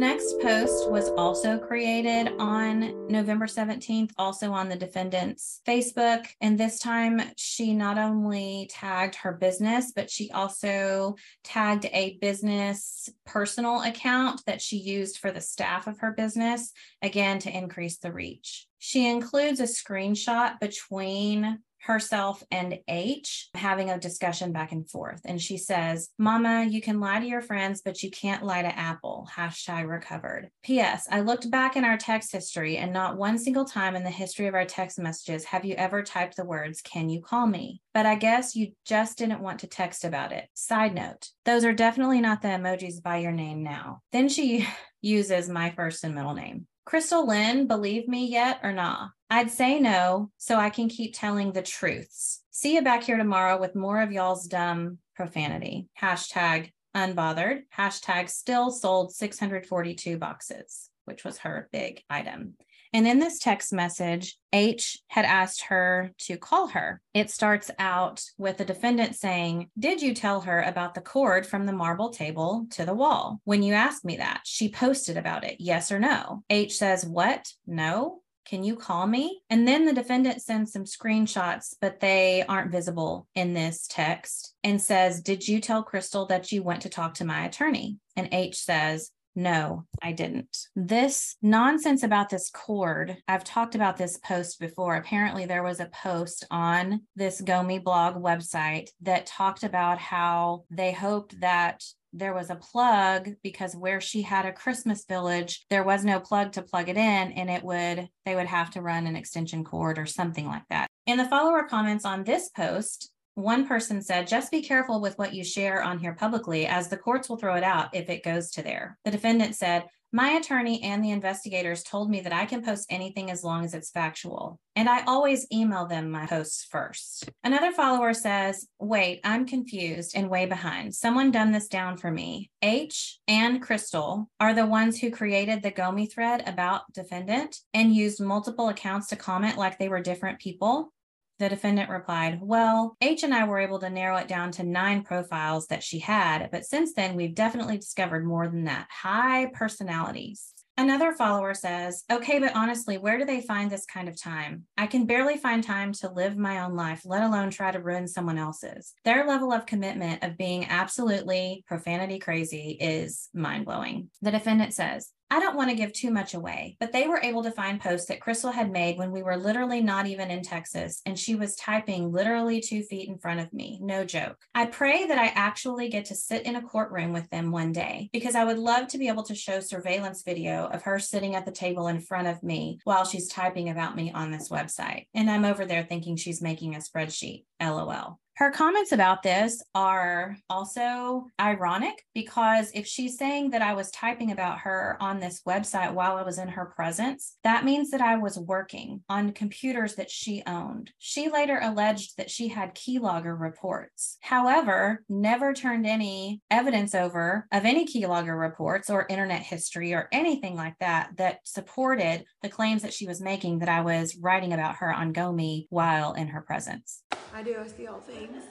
The next post was also created on November 17th, also on the defendant's Facebook. And this time, she not only tagged her business, but she also tagged a business personal account that she used for the staff of her business, again, to increase the reach. She includes a screenshot between herself and H having a discussion back and forth. And she says, Mama, you can lie to your friends, but you can't lie to Apple. Hashtag recovered. P.S. I looked back in our text history, and not one single time in the history of our text messages have you ever typed the words, Can you call me? But I guess you just didn't want to text about it. Side note, those are definitely not the emojis by your name now. Then she uses my first and middle name. Crystal Lynn, believe me yet or nah? I'd say no, so I can keep telling the truths. See you back here tomorrow with more of y'all's dumb profanity. Hashtag unbothered. Hashtag still sold 642 boxes, which was her big item. And in this text message, H had asked her to call her. It starts out with the defendant saying, Did you tell her about the cord from the marble table to the wall? When you asked me that, she posted about it, yes or no? H says, What? No. Can you call me? And then the defendant sends some screenshots, but they aren't visible in this text and says, Did you tell Crystal that you went to talk to my attorney? And H says, no, I didn't. This nonsense about this cord, I've talked about this post before. Apparently, there was a post on this Gomi blog website that talked about how they hoped that there was a plug because where she had a Christmas village, there was no plug to plug it in, and it would, they would have to run an extension cord or something like that. In the follower comments on this post, one person said, just be careful with what you share on here publicly, as the courts will throw it out if it goes to there. The defendant said, my attorney and the investigators told me that I can post anything as long as it's factual. And I always email them my posts first. Another follower says, Wait, I'm confused and way behind. Someone done this down for me. H and Crystal are the ones who created the Gomi thread about defendant and used multiple accounts to comment like they were different people. The defendant replied, Well, H and I were able to narrow it down to nine profiles that she had, but since then we've definitely discovered more than that high personalities. Another follower says, Okay, but honestly, where do they find this kind of time? I can barely find time to live my own life, let alone try to ruin someone else's. Their level of commitment of being absolutely profanity crazy is mind blowing. The defendant says, I don't want to give too much away, but they were able to find posts that Crystal had made when we were literally not even in Texas, and she was typing literally two feet in front of me. No joke. I pray that I actually get to sit in a courtroom with them one day because I would love to be able to show surveillance video of her sitting at the table in front of me while she's typing about me on this website. And I'm over there thinking she's making a spreadsheet. LOL. Her comments about this are also ironic because if she's saying that I was typing about her on this website while I was in her presence, that means that I was working on computers that she owned. She later alleged that she had keylogger reports. However, never turned any evidence over of any keylogger reports or internet history or anything like that that supported the claims that she was making that I was writing about her on Gomi while in her presence. I do. I see all things.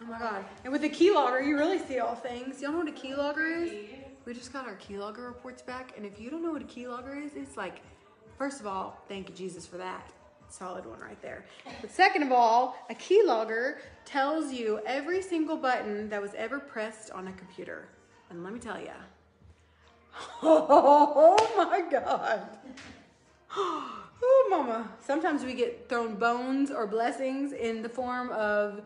Oh my god. And with the keylogger, you really see all things. Y'all know what a keylogger is? We just got our keylogger reports back, and if you don't know what a keylogger is, it's like, first of all, thank you Jesus for that. Solid one right there. But second of all, a keylogger tells you every single button that was ever pressed on a computer. And let me tell you, oh my God. Oh Oh, mama. Sometimes we get thrown bones or blessings in the form of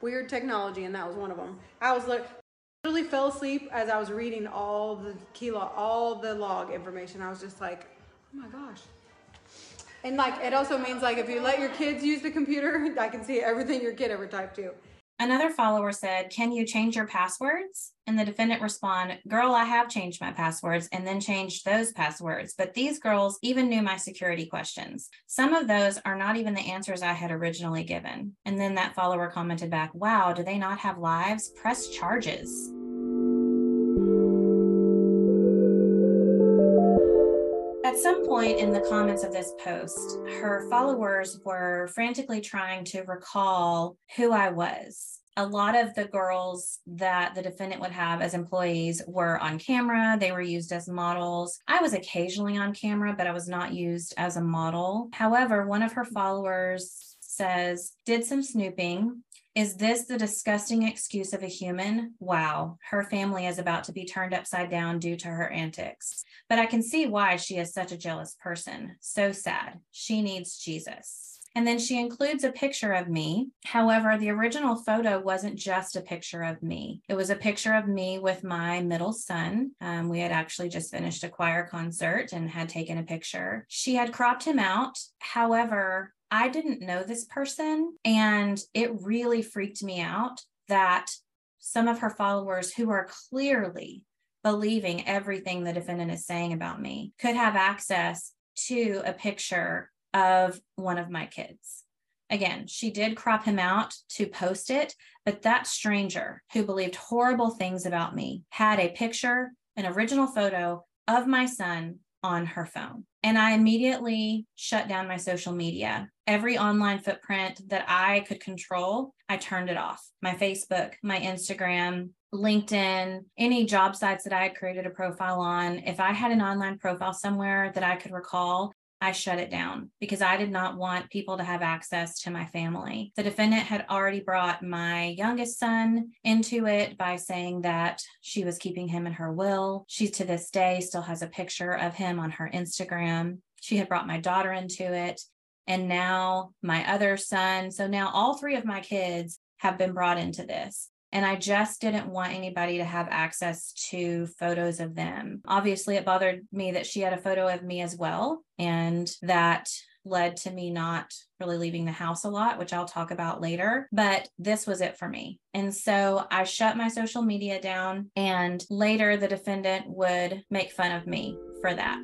weird technology, and that was one of them. I was like, literally fell asleep as I was reading all the log, all the log information. I was just like, oh my gosh. And like, it also means like if you let your kids use the computer, I can see everything your kid ever typed to. Another follower said, Can you change your passwords? And the defendant responded, Girl, I have changed my passwords and then changed those passwords. But these girls even knew my security questions. Some of those are not even the answers I had originally given. And then that follower commented back, Wow, do they not have lives? Press charges. Some point in the comments of this post, her followers were frantically trying to recall who I was. A lot of the girls that the defendant would have as employees were on camera. They were used as models. I was occasionally on camera, but I was not used as a model. However, one of her followers says, did some snooping, is this the disgusting excuse of a human? Wow, her family is about to be turned upside down due to her antics. But I can see why she is such a jealous person. So sad. She needs Jesus. And then she includes a picture of me. However, the original photo wasn't just a picture of me, it was a picture of me with my middle son. Um, we had actually just finished a choir concert and had taken a picture. She had cropped him out. However, I didn't know this person, and it really freaked me out that some of her followers who are clearly believing everything the defendant is saying about me could have access to a picture of one of my kids. Again, she did crop him out to post it, but that stranger who believed horrible things about me had a picture, an original photo of my son on her phone. And I immediately shut down my social media. Every online footprint that I could control, I turned it off. My Facebook, my Instagram, LinkedIn, any job sites that I had created a profile on. If I had an online profile somewhere that I could recall, I shut it down because I did not want people to have access to my family. The defendant had already brought my youngest son into it by saying that she was keeping him in her will. She to this day still has a picture of him on her Instagram. She had brought my daughter into it. And now my other son. So now all three of my kids have been brought into this. And I just didn't want anybody to have access to photos of them. Obviously, it bothered me that she had a photo of me as well. And that led to me not really leaving the house a lot, which I'll talk about later. But this was it for me. And so I shut my social media down. And later, the defendant would make fun of me for that.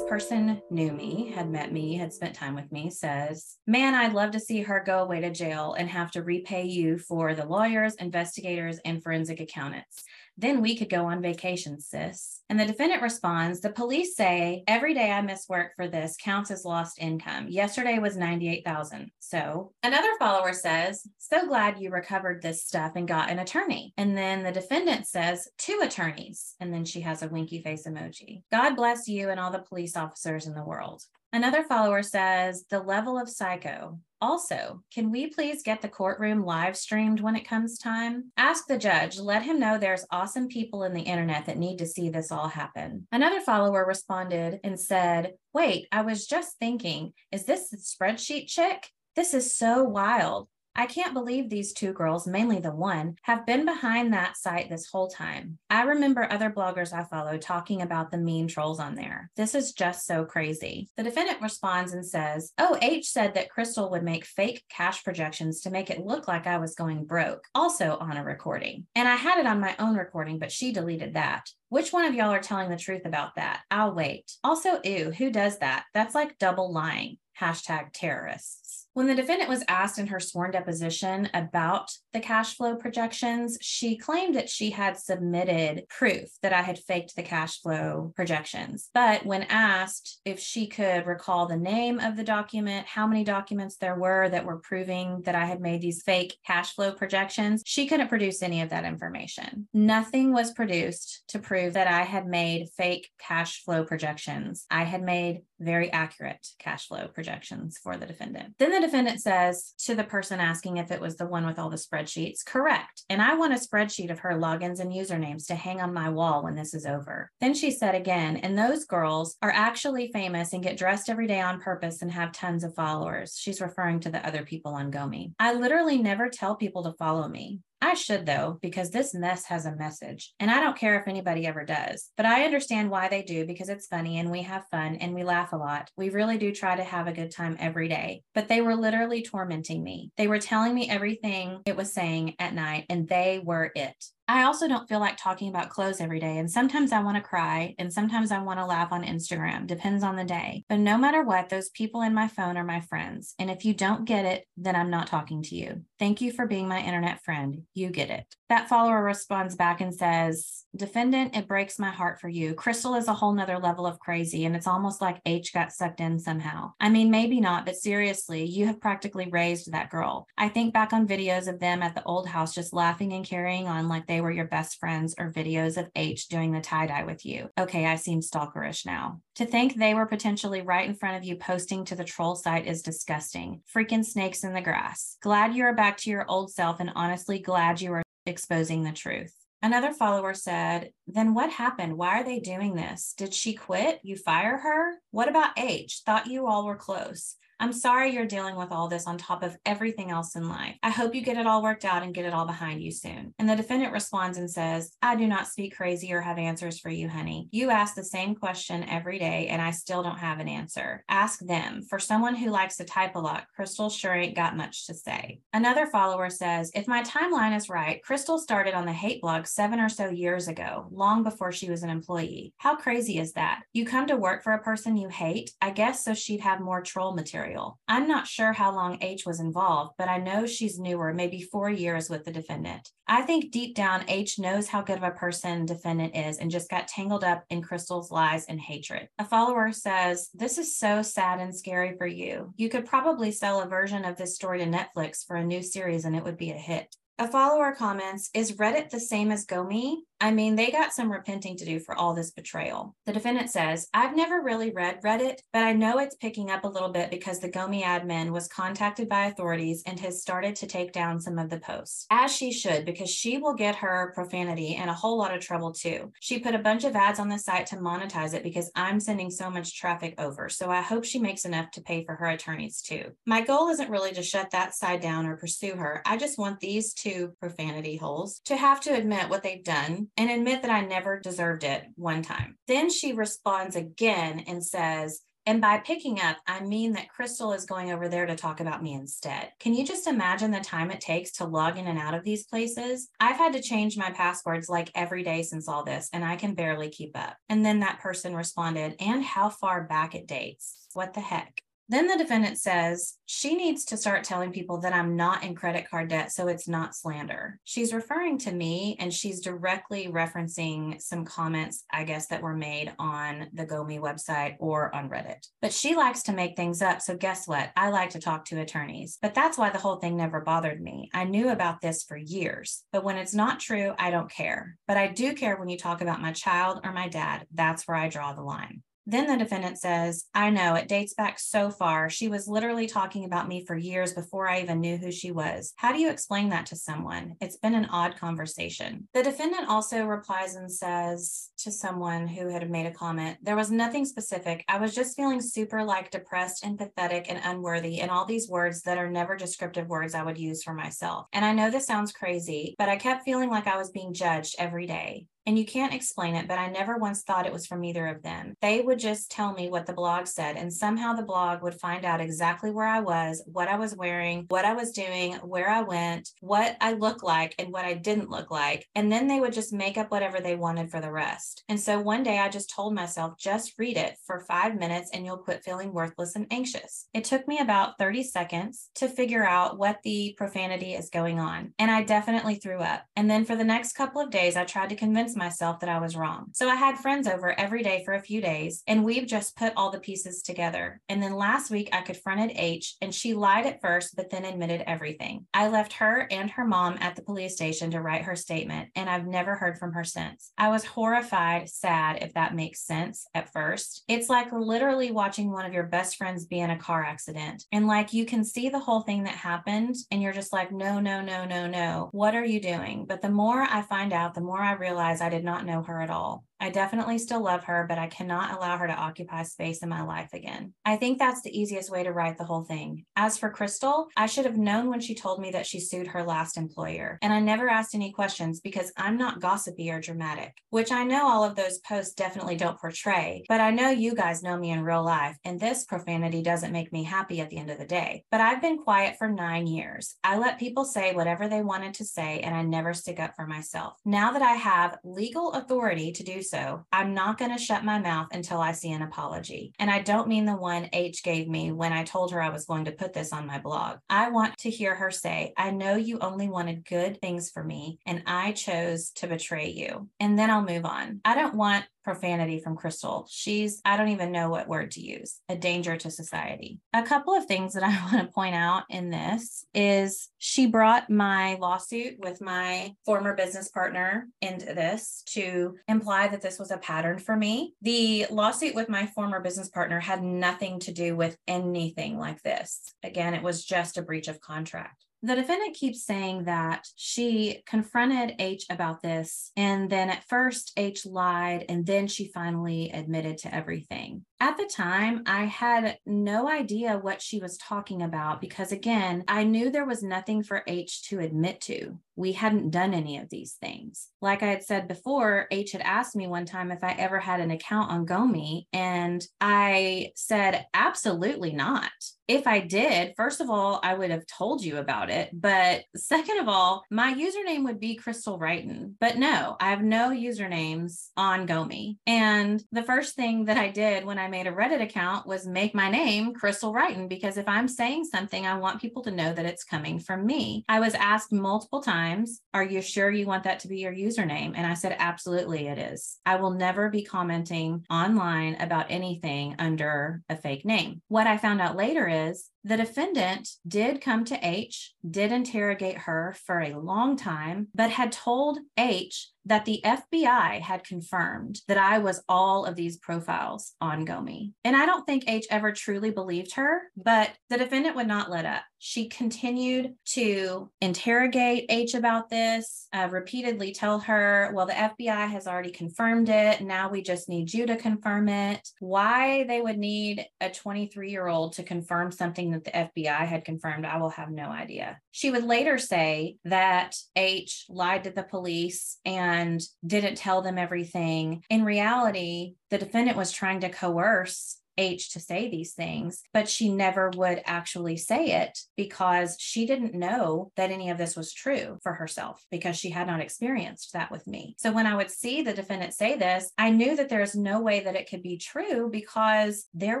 Person knew me, had met me, had spent time with me, says, Man, I'd love to see her go away to jail and have to repay you for the lawyers, investigators, and forensic accountants. Then we could go on vacation, sis. And the defendant responds The police say every day I miss work for this counts as lost income. Yesterday was 98,000. So another follower says, So glad you recovered this stuff and got an attorney. And then the defendant says, Two attorneys. And then she has a winky face emoji. God bless you and all the police officers in the world. Another follower says, The level of psycho. Also, can we please get the courtroom live streamed when it comes time? Ask the judge, let him know there's awesome people in the internet that need to see this all happen. Another follower responded and said, Wait, I was just thinking, is this the spreadsheet chick? This is so wild. I can't believe these two girls, mainly the one, have been behind that site this whole time. I remember other bloggers I follow talking about the mean trolls on there. This is just so crazy. The defendant responds and says, Oh, H said that Crystal would make fake cash projections to make it look like I was going broke, also on a recording. And I had it on my own recording, but she deleted that. Which one of y'all are telling the truth about that? I'll wait. Also, ew, who does that? That's like double lying. Hashtag terrorists. When the defendant was asked in her sworn deposition about the cash flow projections, she claimed that she had submitted proof that I had faked the cash flow projections. But when asked if she could recall the name of the document, how many documents there were that were proving that I had made these fake cash flow projections, she couldn't produce any of that information. Nothing was produced to prove that I had made fake cash flow projections. I had made very accurate cash flow projections for the defendant. Then the defendant says to the person asking if it was the one with all the spreadsheets, correct. And I want a spreadsheet of her logins and usernames to hang on my wall when this is over. Then she said again, and those girls are actually famous and get dressed every day on purpose and have tons of followers. She's referring to the other people on Gomi. I literally never tell people to follow me. I should though, because this mess has a message. And I don't care if anybody ever does, but I understand why they do because it's funny and we have fun and we laugh a lot. We really do try to have a good time every day. But they were literally tormenting me. They were telling me everything it was saying at night, and they were it. I also don't feel like talking about clothes every day. And sometimes I want to cry and sometimes I want to laugh on Instagram, depends on the day. But no matter what, those people in my phone are my friends. And if you don't get it, then I'm not talking to you. Thank you for being my internet friend. You get it. That follower responds back and says, Defendant, it breaks my heart for you. Crystal is a whole nother level of crazy, and it's almost like H got sucked in somehow. I mean, maybe not, but seriously, you have practically raised that girl. I think back on videos of them at the old house just laughing and carrying on like they were your best friends, or videos of H doing the tie dye with you. Okay, I seem stalkerish now. To think they were potentially right in front of you posting to the troll site is disgusting. Freaking snakes in the grass. Glad you are back to your old self, and honestly, glad you are exposing the truth. Another follower said, Then what happened? Why are they doing this? Did she quit? You fire her? What about H? Thought you all were close. I'm sorry you're dealing with all this on top of everything else in life. I hope you get it all worked out and get it all behind you soon. And the defendant responds and says, I do not speak crazy or have answers for you, honey. You ask the same question every day, and I still don't have an answer. Ask them. For someone who likes to type a lot, Crystal sure ain't got much to say. Another follower says, If my timeline is right, Crystal started on the hate blog seven or so years ago, long before she was an employee. How crazy is that? You come to work for a person you hate, I guess so she'd have more troll material I'm not sure how long H was involved, but I know she's newer, maybe four years with the defendant. I think deep down, H knows how good of a person defendant is and just got tangled up in Crystal's lies and hatred. A follower says, This is so sad and scary for you. You could probably sell a version of this story to Netflix for a new series and it would be a hit. A follower comments, Is Reddit the same as Gomi? I mean, they got some repenting to do for all this betrayal. The defendant says, I've never really read Reddit, but I know it's picking up a little bit because the Gomi admin was contacted by authorities and has started to take down some of the posts. As she should, because she will get her profanity and a whole lot of trouble too. She put a bunch of ads on the site to monetize it because I'm sending so much traffic over. So I hope she makes enough to pay for her attorneys too. My goal isn't really to shut that side down or pursue her. I just want these two profanity holes to have to admit what they've done and admit that I never deserved it one time. Then she responds again and says, and by picking up, I mean that Crystal is going over there to talk about me instead. Can you just imagine the time it takes to log in and out of these places? I've had to change my passwords like every day since all this, and I can barely keep up. And then that person responded, and how far back it dates. What the heck? Then the defendant says she needs to start telling people that I'm not in credit card debt, so it's not slander. She's referring to me and she's directly referencing some comments, I guess, that were made on the Gomi website or on Reddit. But she likes to make things up. So guess what? I like to talk to attorneys. But that's why the whole thing never bothered me. I knew about this for years. But when it's not true, I don't care. But I do care when you talk about my child or my dad. That's where I draw the line. Then the defendant says, I know it dates back so far. She was literally talking about me for years before I even knew who she was. How do you explain that to someone? It's been an odd conversation. The defendant also replies and says to someone who had made a comment, There was nothing specific. I was just feeling super like depressed and pathetic and unworthy, and all these words that are never descriptive words I would use for myself. And I know this sounds crazy, but I kept feeling like I was being judged every day. And you can't explain it, but I never once thought it was from either of them. They would just tell me what the blog said, and somehow the blog would find out exactly where I was, what I was wearing, what I was doing, where I went, what I looked like, and what I didn't look like. And then they would just make up whatever they wanted for the rest. And so one day I just told myself, just read it for five minutes and you'll quit feeling worthless and anxious. It took me about 30 seconds to figure out what the profanity is going on. And I definitely threw up. And then for the next couple of days, I tried to convince myself that I was wrong. So I had friends over every day for a few days, and we've just put all the pieces together. And then last week, I confronted H, and she lied at first, but then admitted everything. I left her and her mom at the police station to write her statement, and I've never heard from her since. I was horrified, sad, if that makes sense at first. It's like literally watching one of your best friends be in a car accident, and like you can see the whole thing that happened, and you're just like, no, no, no, no, no. What are you doing? But the more I find out, the more I realize I did not know her at all. I definitely still love her, but I cannot allow her to occupy space in my life again. I think that's the easiest way to write the whole thing. As for Crystal, I should have known when she told me that she sued her last employer. And I never asked any questions because I'm not gossipy or dramatic, which I know all of those posts definitely don't portray. But I know you guys know me in real life, and this profanity doesn't make me happy at the end of the day. But I've been quiet for nine years. I let people say whatever they wanted to say, and I never stick up for myself. Now that I have legal authority to do so, I'm not going to shut my mouth until I see an apology. And I don't mean the one H gave me when I told her I was going to put this on my blog. I want to hear her say, I know you only wanted good things for me, and I chose to betray you. And then I'll move on. I don't want profanity from Crystal. She's, I don't even know what word to use, a danger to society. A couple of things that I want to point out in this is she brought my lawsuit with my former business partner into this to imply that this was a pattern for me. The lawsuit with my former business partner had nothing to do with anything like this. Again, it was just a breach of contract. The defendant keeps saying that she confronted H about this, and then at first H lied, and then she finally admitted to everything. At the time, I had no idea what she was talking about because, again, I knew there was nothing for H to admit to. We hadn't done any of these things. Like I had said before, H had asked me one time if I ever had an account on Gomi, and I said, absolutely not. If I did, first of all, I would have told you about it. But second of all, my username would be Crystal Righton. But no, I have no usernames on Gomi. And the first thing that I did when I made a Reddit account was make my name Crystal Righton because if I'm saying something, I want people to know that it's coming from me. I was asked multiple times, Are you sure you want that to be your username? And I said, Absolutely, it is. I will never be commenting online about anything under a fake name. What I found out later is the defendant did come to H, did interrogate her for a long time, but had told H that the FBI had confirmed that I was all of these profiles on Gomi. And I don't think H ever truly believed her, but the defendant would not let up. She continued to interrogate H about this, uh, repeatedly tell her, well, the FBI has already confirmed it. Now we just need you to confirm it. Why they would need a 23 year old to confirm something that the FBI had confirmed, I will have no idea. She would later say that H lied to the police and didn't tell them everything. In reality, the defendant was trying to coerce H to say these things, but she never would actually say it because she didn't know that any of this was true for herself because she had not experienced that with me. So when I would see the defendant say this, I knew that there is no way that it could be true because there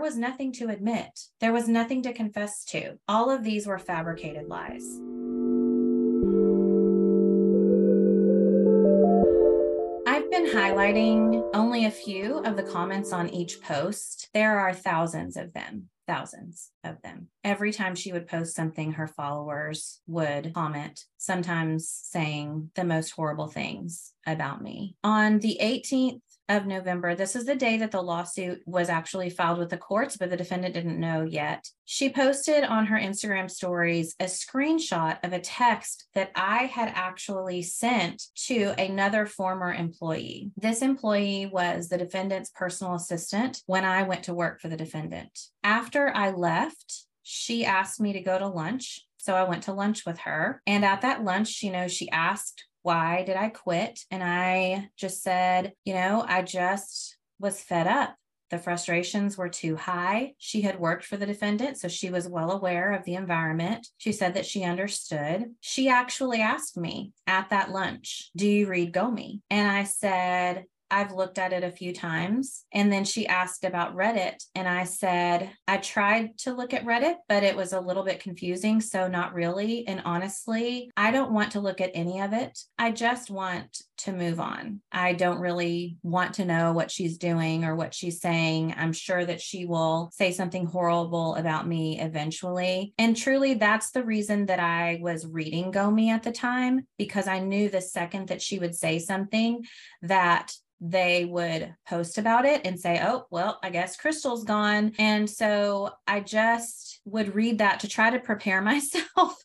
was nothing to admit, there was nothing to confess to. All of these were fabricated lies. Highlighting only a few of the comments on each post. There are thousands of them, thousands of them. Every time she would post something, her followers would comment, sometimes saying the most horrible things about me. On the 18th of November, this is the day that the lawsuit was actually filed with the courts, but the defendant didn't know yet. She posted on her Instagram stories a screenshot of a text that I had actually sent to another former employee. This employee was the defendant's personal assistant when I went to work for the defendant. After I left, she asked me to go to lunch. So I went to lunch with her. And at that lunch, you know, she asked, why did I quit? And I just said, you know, I just was fed up. The frustrations were too high. She had worked for the defendant, so she was well aware of the environment. She said that she understood. She actually asked me at that lunch, Do you read Gomi? And I said, I've looked at it a few times. And then she asked about Reddit. And I said, I tried to look at Reddit, but it was a little bit confusing. So, not really. And honestly, I don't want to look at any of it. I just want to move on. I don't really want to know what she's doing or what she's saying. I'm sure that she will say something horrible about me eventually. And truly, that's the reason that I was reading Gomi at the time, because I knew the second that she would say something that they would post about it and say, oh, well, I guess Crystal's gone. And so I just would read that to try to prepare myself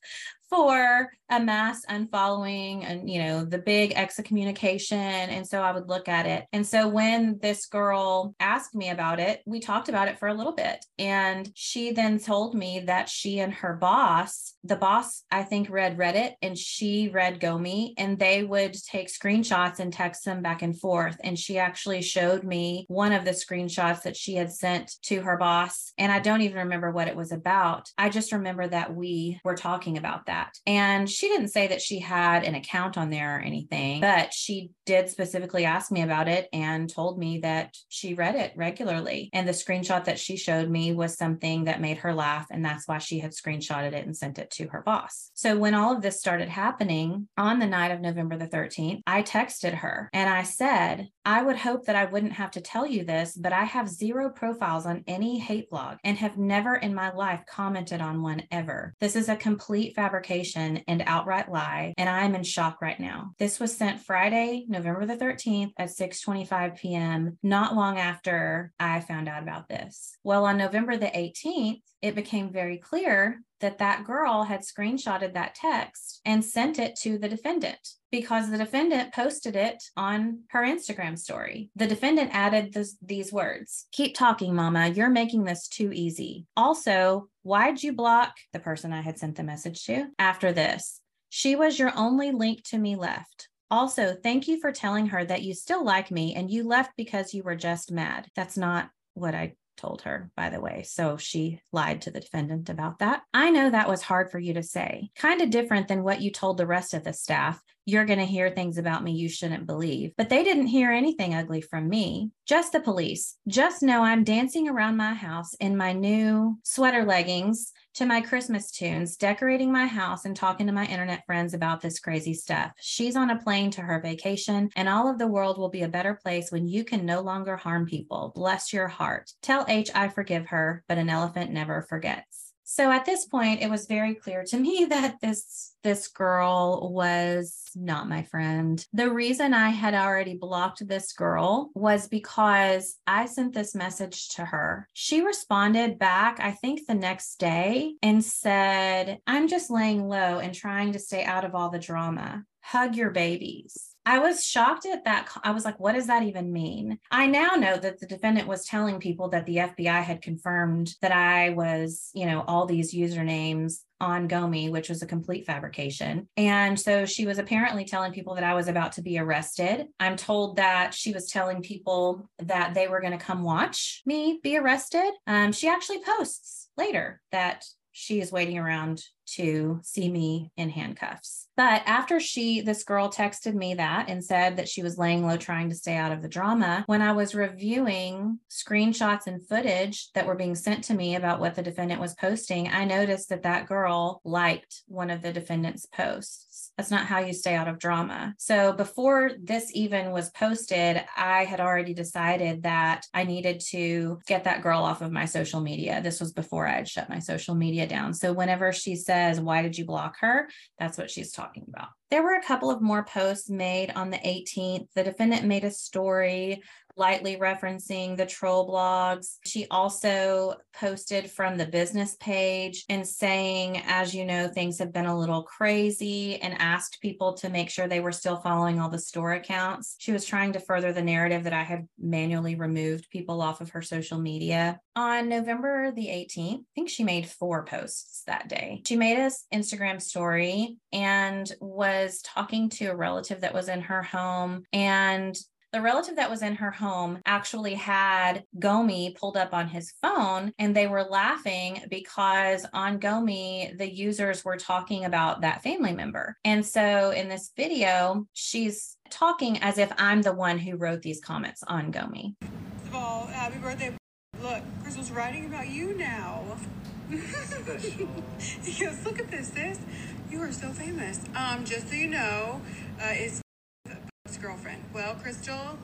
for a mass unfollowing and you know the big excommunication and so i would look at it. And so when this girl asked me about it we talked about it for a little bit. And she then told me that she and her boss the boss i think read reddit and she read gomi and they would take screenshots and text them back and forth. And she actually showed me one of the screenshots that she had sent to her boss and i don't even remember what it was about. I just remember that we were talking about that and she didn't say that she had an account on there or anything, but she did specifically ask me about it and told me that she read it regularly. And the screenshot that she showed me was something that made her laugh. And that's why she had screenshotted it and sent it to her boss. So when all of this started happening on the night of November the 13th, I texted her and I said, I would hope that I wouldn't have to tell you this, but I have zero profiles on any hate blog and have never in my life commented on one ever. This is a complete fabrication and outright lie, and I'm in shock right now. This was sent Friday, November the 13th at 6:25 p.m., not long after I found out about this. Well, on November the 18th, it became very clear that that girl had screenshotted that text and sent it to the defendant because the defendant posted it on her Instagram story. The defendant added this, these words Keep talking, mama. You're making this too easy. Also, why'd you block the person I had sent the message to after this? She was your only link to me left. Also, thank you for telling her that you still like me and you left because you were just mad. That's not what I told her, by the way. So she lied to the defendant about that. I know that was hard for you to say, kind of different than what you told the rest of the staff. You're going to hear things about me you shouldn't believe. But they didn't hear anything ugly from me, just the police. Just know I'm dancing around my house in my new sweater leggings to my Christmas tunes, decorating my house, and talking to my internet friends about this crazy stuff. She's on a plane to her vacation, and all of the world will be a better place when you can no longer harm people. Bless your heart. Tell H I forgive her, but an elephant never forgets. So at this point, it was very clear to me that this this girl was not my friend. The reason I had already blocked this girl was because I sent this message to her. She responded back, I think the next day, and said, I'm just laying low and trying to stay out of all the drama. Hug your babies. I was shocked at that. I was like, what does that even mean? I now know that the defendant was telling people that the FBI had confirmed that I was, you know, all these usernames on Gomi, which was a complete fabrication. And so she was apparently telling people that I was about to be arrested. I'm told that she was telling people that they were going to come watch me be arrested. Um, she actually posts later that she is waiting around to see me in handcuffs. But after she, this girl texted me that and said that she was laying low trying to stay out of the drama, when I was reviewing screenshots and footage that were being sent to me about what the defendant was posting, I noticed that that girl liked one of the defendant's posts. That's not how you stay out of drama. So before this even was posted, I had already decided that I needed to get that girl off of my social media. This was before I had shut my social media down. So whenever she said, says, Why did you block her? That's what she's talking about. There were a couple of more posts made on the 18th. The defendant made a story lightly referencing the troll blogs. She also posted from the business page and saying, as you know, things have been a little crazy and asked people to make sure they were still following all the store accounts. She was trying to further the narrative that I had manually removed people off of her social media. On November the 18th, I think she made four posts that day. She made a Instagram story and was talking to a relative that was in her home and the relative that was in her home actually had Gomi pulled up on his phone and they were laughing because on Gomi, the users were talking about that family member. And so in this video, she's talking as if I'm the one who wrote these comments on Gomi. First of all, happy birthday. Look, Crystal's writing about you now. yes, look at this, sis. You are so famous. Um, just so you know, uh, it's girlfriend. Well, Crystal.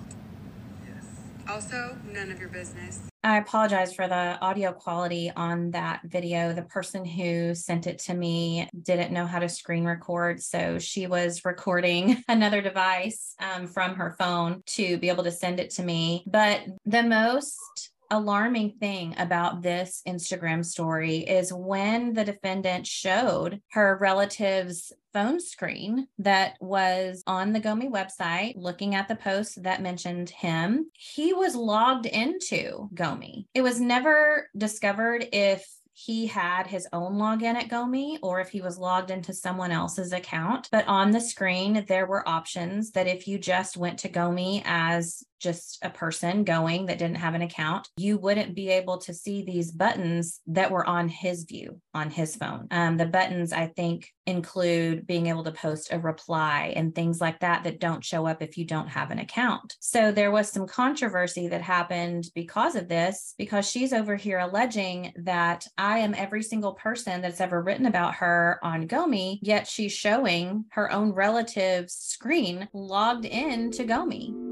Yes. Also, none of your business. I apologize for the audio quality on that video. The person who sent it to me didn't know how to screen record. So she was recording another device um, from her phone to be able to send it to me. But the most alarming thing about this Instagram story is when the defendant showed her relative's phone screen that was on the Gomi website looking at the post that mentioned him. He was logged into Gomi. It was never discovered if he had his own login at Gomi or if he was logged into someone else's account. But on the screen, there were options that if you just went to Gomi as just a person going that didn't have an account, you wouldn't be able to see these buttons that were on his view on his phone. Um, the buttons, I think, include being able to post a reply and things like that that don't show up if you don't have an account. So there was some controversy that happened because of this, because she's over here alleging that I am every single person that's ever written about her on Gomi, yet she's showing her own relative's screen logged in to Gomi.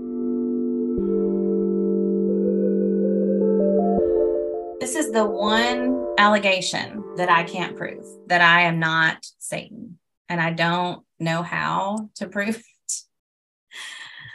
This is the one allegation that I can't prove that I am not Satan. And I don't know how to prove it.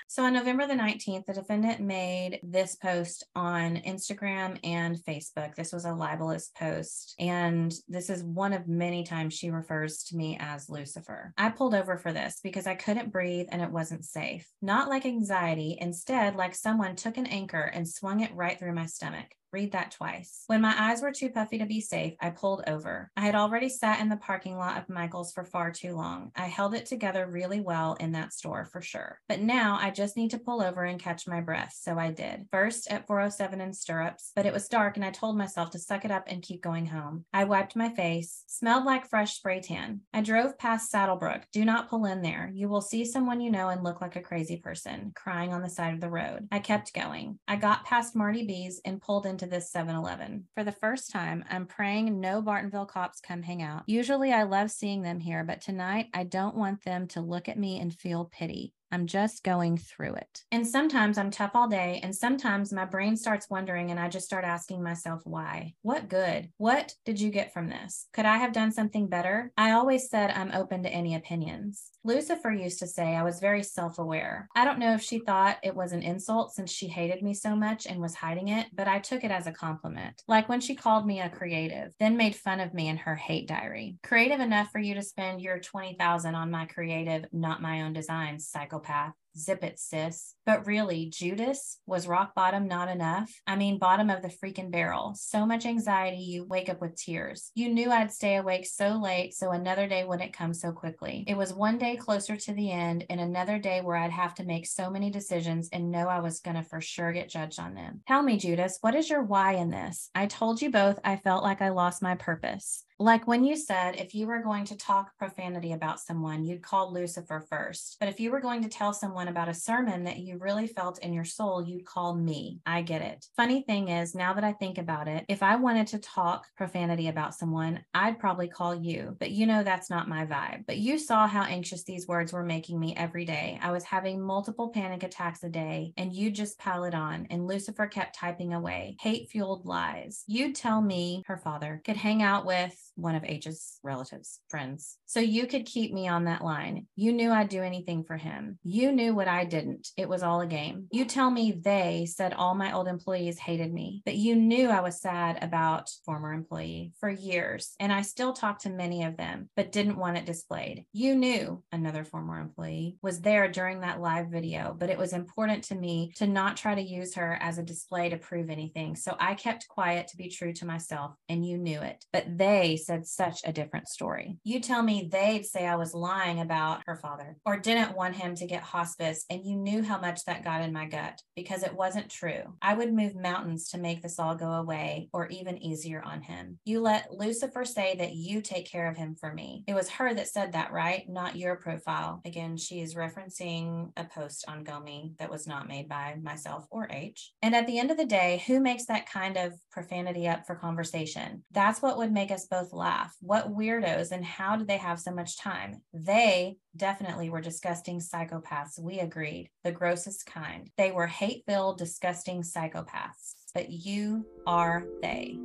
So on November the 19th, the defendant made this post on Instagram and Facebook. This was a libelous post. And this is one of many times she refers to me as Lucifer. I pulled over for this because I couldn't breathe and it wasn't safe. Not like anxiety, instead, like someone took an anchor and swung it right through my stomach. Read that twice. When my eyes were too puffy to be safe, I pulled over. I had already sat in the parking lot of Michael's for far too long. I held it together really well in that store for sure. But now I just need to pull over and catch my breath, so I did. First at 407 in stirrups, but it was dark and I told myself to suck it up and keep going home. I wiped my face, smelled like fresh spray tan. I drove past Saddlebrook. Do not pull in there. You will see someone you know and look like a crazy person, crying on the side of the road. I kept going. I got past Marty B's and pulled into this 7 Eleven. For the first time, I'm praying no Bartonville cops come hang out. Usually I love seeing them here, but tonight I don't want them to look at me and feel pity. I'm just going through it. And sometimes I'm tough all day, and sometimes my brain starts wondering, and I just start asking myself, why? What good? What did you get from this? Could I have done something better? I always said I'm open to any opinions. Lucifer used to say I was very self aware. I don't know if she thought it was an insult since she hated me so much and was hiding it, but I took it as a compliment. Like when she called me a creative, then made fun of me in her hate diary. Creative enough for you to spend your 20,000 on my creative, not my own designs, psychopath psychopath. Zip it, sis. But really, Judas was rock bottom not enough. I mean, bottom of the freaking barrel. So much anxiety, you wake up with tears. You knew I'd stay awake so late, so another day wouldn't come so quickly. It was one day closer to the end, and another day where I'd have to make so many decisions and know I was going to for sure get judged on them. Tell me, Judas, what is your why in this? I told you both I felt like I lost my purpose. Like when you said if you were going to talk profanity about someone, you'd call Lucifer first. But if you were going to tell someone about a sermon that you really felt in your soul, you'd call me. I get it. Funny thing is, now that I think about it, if I wanted to talk profanity about someone, I'd probably call you, but you know that's not my vibe. But you saw how anxious these words were making me every day. I was having multiple panic attacks a day, and you just piled on, and Lucifer kept typing away hate fueled lies. You'd tell me, her father, could hang out with one of H's relatives, friends. So you could keep me on that line. You knew I'd do anything for him. You knew what I didn't. It was all a game. You tell me they said all my old employees hated me, but you knew I was sad about former employee for years. And I still talked to many of them, but didn't want it displayed. You knew another former employee was there during that live video, but it was important to me to not try to use her as a display to prove anything. So I kept quiet to be true to myself, and you knew it. But they said such a different story. You tell me they'd say I was lying about her father or didn't want him to get hospice, and you knew how much that got in my gut because it wasn't true. I would move mountains to make this all go away or even easier on him. You let Lucifer say that you take care of him for me. It was her that said that, right? Not your profile. Again, she is referencing a post on Gomi that was not made by myself or H. And at the end of the day, who makes that kind of profanity up for conversation? That's what would make us both laugh. What weirdos and how did they have so much time? They definitely were disgusting psychopaths. We agreed. The grossest kind. They were hate filled, disgusting psychopaths. But you are they.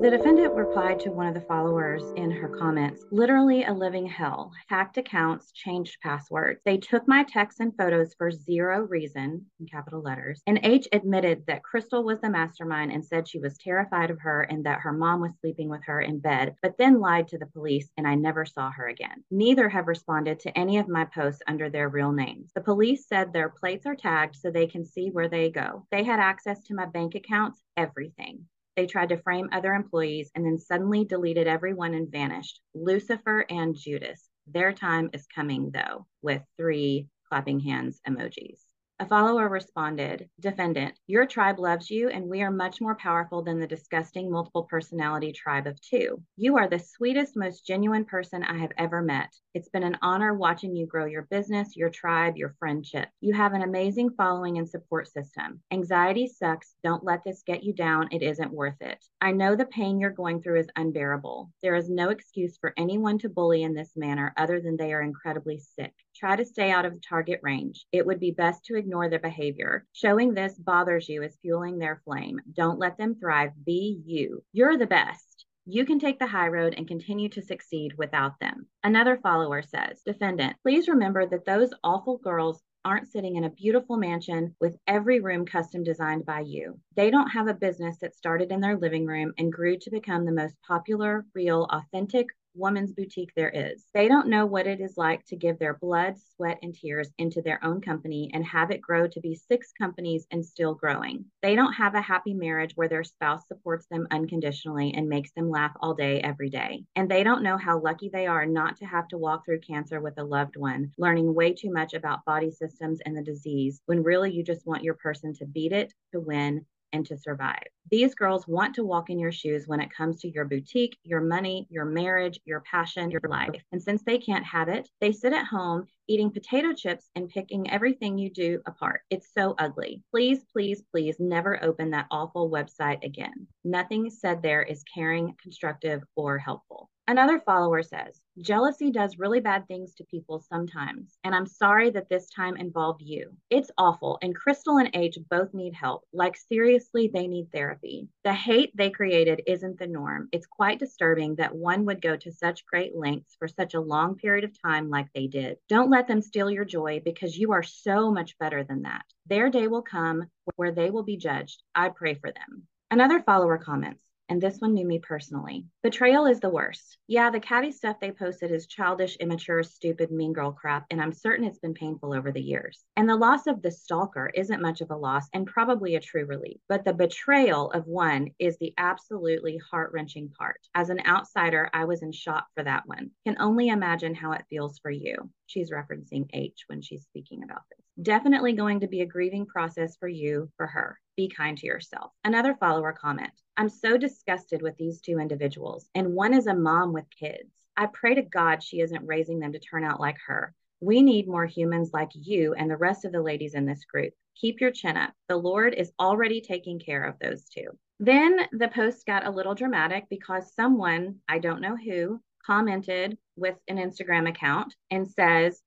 The defendant replied to one of the followers in her comments literally a living hell, hacked accounts, changed passwords. They took my texts and photos for zero reason, in capital letters. And H admitted that Crystal was the mastermind and said she was terrified of her and that her mom was sleeping with her in bed, but then lied to the police and I never saw her again. Neither have responded to any of my posts under their real names. The police said their plates are tagged so they can see where they go. They had access to my bank accounts, everything. They tried to frame other employees and then suddenly deleted everyone and vanished. Lucifer and Judas. Their time is coming, though, with three clapping hands emojis. A follower responded, Defendant, your tribe loves you, and we are much more powerful than the disgusting multiple personality tribe of two. You are the sweetest, most genuine person I have ever met. It's been an honor watching you grow your business, your tribe, your friendship. You have an amazing following and support system. Anxiety sucks. Don't let this get you down. It isn't worth it. I know the pain you're going through is unbearable. There is no excuse for anyone to bully in this manner other than they are incredibly sick. Try to stay out of the target range. It would be best to ignore their behavior. Showing this bothers you is fueling their flame. Don't let them thrive. Be you. You're the best. You can take the high road and continue to succeed without them. Another follower says, Defendant, please remember that those awful girls aren't sitting in a beautiful mansion with every room custom designed by you. They don't have a business that started in their living room and grew to become the most popular, real, authentic, woman's boutique there is. They don't know what it is like to give their blood, sweat, and tears into their own company and have it grow to be six companies and still growing. They don't have a happy marriage where their spouse supports them unconditionally and makes them laugh all day, every day. And they don't know how lucky they are not to have to walk through cancer with a loved one, learning way too much about body systems and the disease when really you just want your person to beat it, to win, and to survive. These girls want to walk in your shoes when it comes to your boutique, your money, your marriage, your passion, your life. And since they can't have it, they sit at home eating potato chips and picking everything you do apart. It's so ugly. Please, please, please never open that awful website again. Nothing said there is caring, constructive, or helpful. Another follower says, Jealousy does really bad things to people sometimes, and I'm sorry that this time involved you. It's awful, and Crystal and H both need help. Like, seriously, they need therapy. The hate they created isn't the norm. It's quite disturbing that one would go to such great lengths for such a long period of time like they did. Don't let them steal your joy because you are so much better than that. Their day will come where they will be judged. I pray for them. Another follower comments, and this one knew me personally. Betrayal is the worst. Yeah, the catty stuff they posted is childish, immature, stupid, mean girl crap, and I'm certain it's been painful over the years. And the loss of the stalker isn't much of a loss and probably a true relief. But the betrayal of one is the absolutely heart wrenching part. As an outsider, I was in shock for that one. Can only imagine how it feels for you. She's referencing H when she's speaking about this. Definitely going to be a grieving process for you, for her. Be kind to yourself. Another follower comment I'm so disgusted with these two individuals, and one is a mom with kids. I pray to God she isn't raising them to turn out like her. We need more humans like you and the rest of the ladies in this group. Keep your chin up. The Lord is already taking care of those two. Then the post got a little dramatic because someone, I don't know who, commented with an Instagram account and says,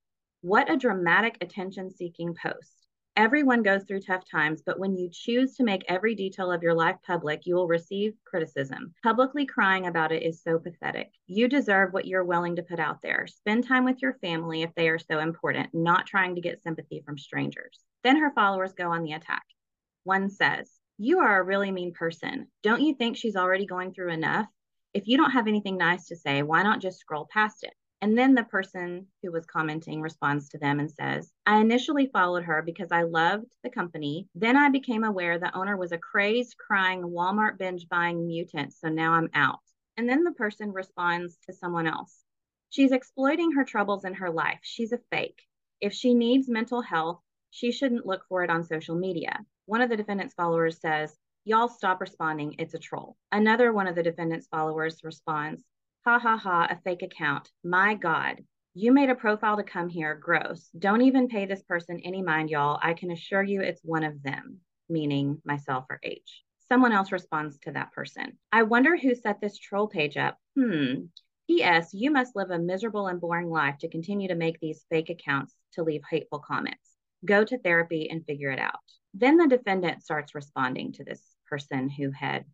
What a dramatic attention seeking post. Everyone goes through tough times, but when you choose to make every detail of your life public, you will receive criticism. Publicly crying about it is so pathetic. You deserve what you're willing to put out there. Spend time with your family if they are so important, not trying to get sympathy from strangers. Then her followers go on the attack. One says, You are a really mean person. Don't you think she's already going through enough? If you don't have anything nice to say, why not just scroll past it? And then the person who was commenting responds to them and says, I initially followed her because I loved the company. Then I became aware the owner was a crazed, crying, Walmart binge buying mutant. So now I'm out. And then the person responds to someone else. She's exploiting her troubles in her life. She's a fake. If she needs mental health, she shouldn't look for it on social media. One of the defendant's followers says, Y'all stop responding. It's a troll. Another one of the defendant's followers responds, Ha ha ha, a fake account. My God. You made a profile to come here. Gross. Don't even pay this person any mind, y'all. I can assure you it's one of them, meaning myself or H. Someone else responds to that person. I wonder who set this troll page up. Hmm. P.S. You must live a miserable and boring life to continue to make these fake accounts to leave hateful comments. Go to therapy and figure it out. Then the defendant starts responding to this person who had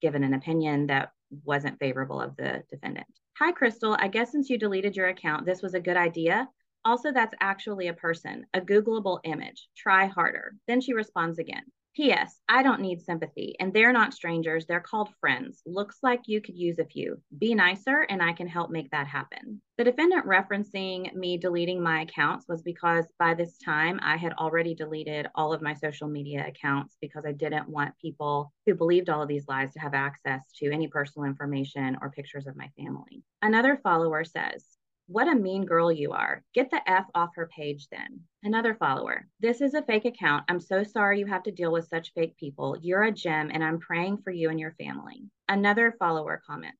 given an opinion that wasn't favorable of the defendant. Hi, Crystal. I guess since you deleted your account, this was a good idea. Also, that's actually a person, a Googleable image. Try harder. Then she responds again. P.S. I don't need sympathy, and they're not strangers. They're called friends. Looks like you could use a few. Be nicer, and I can help make that happen. The defendant referencing me deleting my accounts was because by this time I had already deleted all of my social media accounts because I didn't want people who believed all of these lies to have access to any personal information or pictures of my family. Another follower says, what a mean girl you are. Get the F off her page then. Another follower. This is a fake account. I'm so sorry you have to deal with such fake people. You're a gem and I'm praying for you and your family. Another follower comment.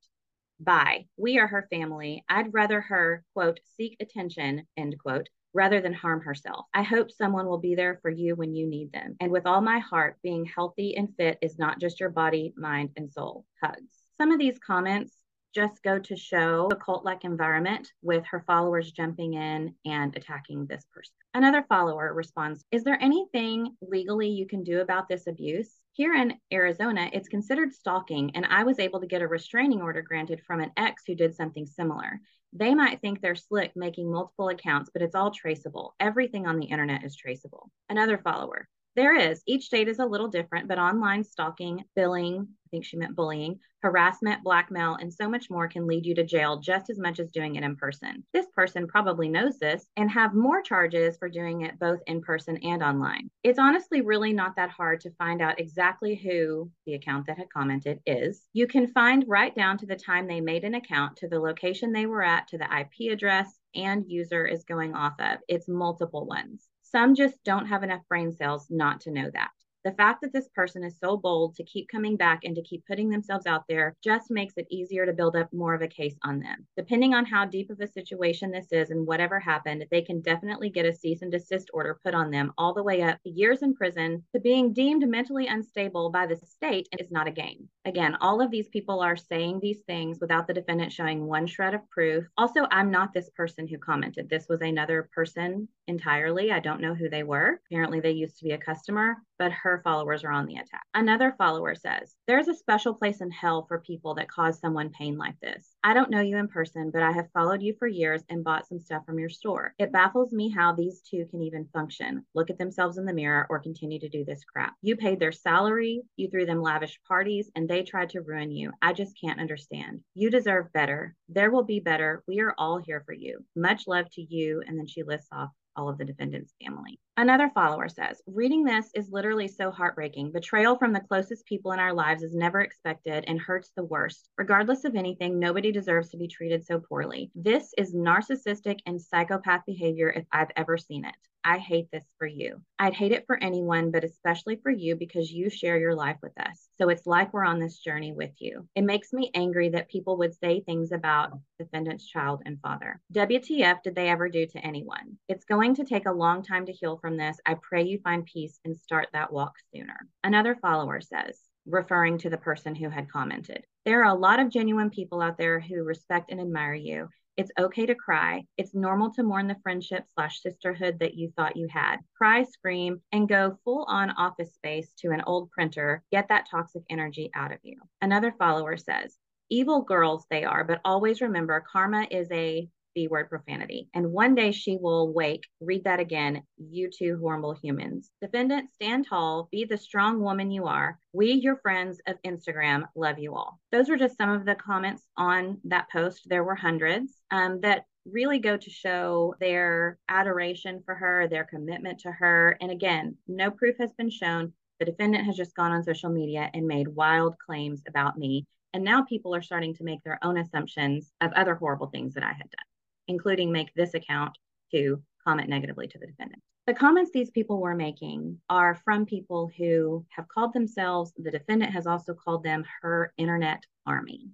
Bye. We are her family. I'd rather her, quote, seek attention, end quote, rather than harm herself. I hope someone will be there for you when you need them. And with all my heart, being healthy and fit is not just your body, mind, and soul. Hugs. Some of these comments just go to show a cult like environment with her followers jumping in and attacking this person. Another follower responds Is there anything legally you can do about this abuse? Here in Arizona, it's considered stalking, and I was able to get a restraining order granted from an ex who did something similar. They might think they're slick making multiple accounts, but it's all traceable. Everything on the internet is traceable. Another follower. There is. Each state is a little different, but online stalking, billing, I think she meant bullying, harassment, blackmail, and so much more can lead you to jail just as much as doing it in person. This person probably knows this and have more charges for doing it both in person and online. It's honestly really not that hard to find out exactly who the account that had commented is. You can find right down to the time they made an account, to the location they were at, to the IP address and user is going off of. It's multiple ones. Some just don't have enough brain cells not to know that. The fact that this person is so bold to keep coming back and to keep putting themselves out there just makes it easier to build up more of a case on them. Depending on how deep of a situation this is and whatever happened, they can definitely get a cease and desist order put on them all the way up to years in prison to being deemed mentally unstable by the state is not a game. Again, all of these people are saying these things without the defendant showing one shred of proof. Also, I'm not this person who commented. This was another person entirely. I don't know who they were. Apparently, they used to be a customer, but her followers are on the attack. Another follower says, There's a special place in hell for people that cause someone pain like this. I don't know you in person, but I have followed you for years and bought some stuff from your store. It baffles me how these two can even function, look at themselves in the mirror, or continue to do this crap. You paid their salary, you threw them lavish parties, and they tried to ruin you. I just can't understand. You deserve better. There will be better. We are all here for you. Much love to you. And then she lists off all of the defendant's family. Another follower says, Reading this is literally so heartbreaking. Betrayal from the closest people in our lives is never expected and hurts the worst. Regardless of anything, nobody deserves to be treated so poorly. This is narcissistic and psychopath behavior if I've ever seen it. I hate this for you. I'd hate it for anyone, but especially for you because you share your life with us. So it's like we're on this journey with you. It makes me angry that people would say things about defendant's child and father. WTF did they ever do to anyone? It's going to take a long time to heal from this. I pray you find peace and start that walk sooner. Another follower says, referring to the person who had commented. There are a lot of genuine people out there who respect and admire you. It's okay to cry. It's normal to mourn the friendship slash sisterhood that you thought you had. Cry, scream, and go full on office space to an old printer. Get that toxic energy out of you. Another follower says, Evil girls they are, but always remember karma is a Word profanity. And one day she will wake, read that again, you two horrible humans. Defendant, stand tall, be the strong woman you are. We, your friends of Instagram, love you all. Those were just some of the comments on that post. There were hundreds um, that really go to show their adoration for her, their commitment to her. And again, no proof has been shown. The defendant has just gone on social media and made wild claims about me. And now people are starting to make their own assumptions of other horrible things that I had done including make this account to comment negatively to the defendant. The comments these people were making are from people who have called themselves, the defendant has also called them her internet army.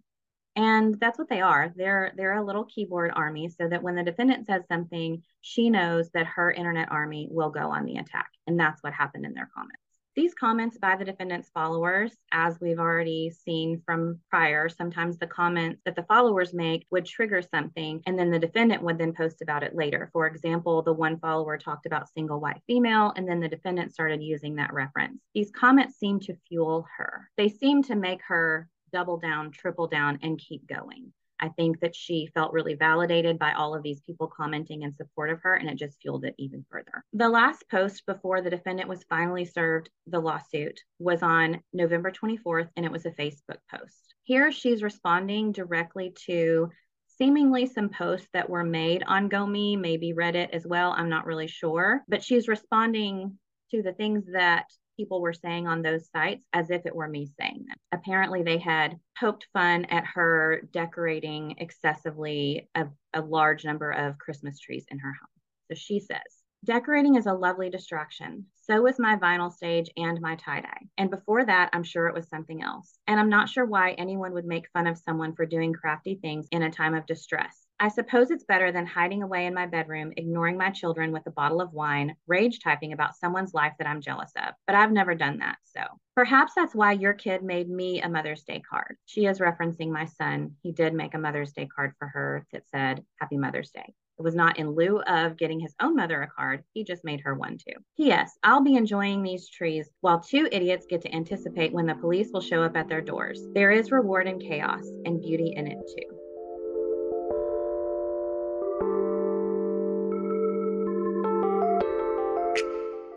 And that's what they are. They're they're a little keyboard army so that when the defendant says something, she knows that her internet army will go on the attack. And that's what happened in their comments. These comments by the defendant's followers, as we've already seen from prior, sometimes the comments that the followers make would trigger something, and then the defendant would then post about it later. For example, the one follower talked about single white female, and then the defendant started using that reference. These comments seem to fuel her, they seem to make her double down, triple down, and keep going. I think that she felt really validated by all of these people commenting in support of her, and it just fueled it even further. The last post before the defendant was finally served the lawsuit was on November 24th, and it was a Facebook post. Here she's responding directly to seemingly some posts that were made on Gomi, maybe Reddit as well. I'm not really sure, but she's responding to the things that people were saying on those sites as if it were me saying them. Apparently, they had poked fun at her decorating excessively a, a large number of Christmas trees in her home. So she says, Decorating is a lovely distraction. So is my vinyl stage and my tie dye. And before that, I'm sure it was something else. And I'm not sure why anyone would make fun of someone for doing crafty things in a time of distress. I suppose it's better than hiding away in my bedroom, ignoring my children with a bottle of wine, rage typing about someone's life that I'm jealous of. But I've never done that. So perhaps that's why your kid made me a Mother's Day card. She is referencing my son. He did make a Mother's Day card for her that said, Happy Mother's Day. It was not in lieu of getting his own mother a card. He just made her one too. P.S. I'll be enjoying these trees while two idiots get to anticipate when the police will show up at their doors. There is reward in chaos and beauty in it too.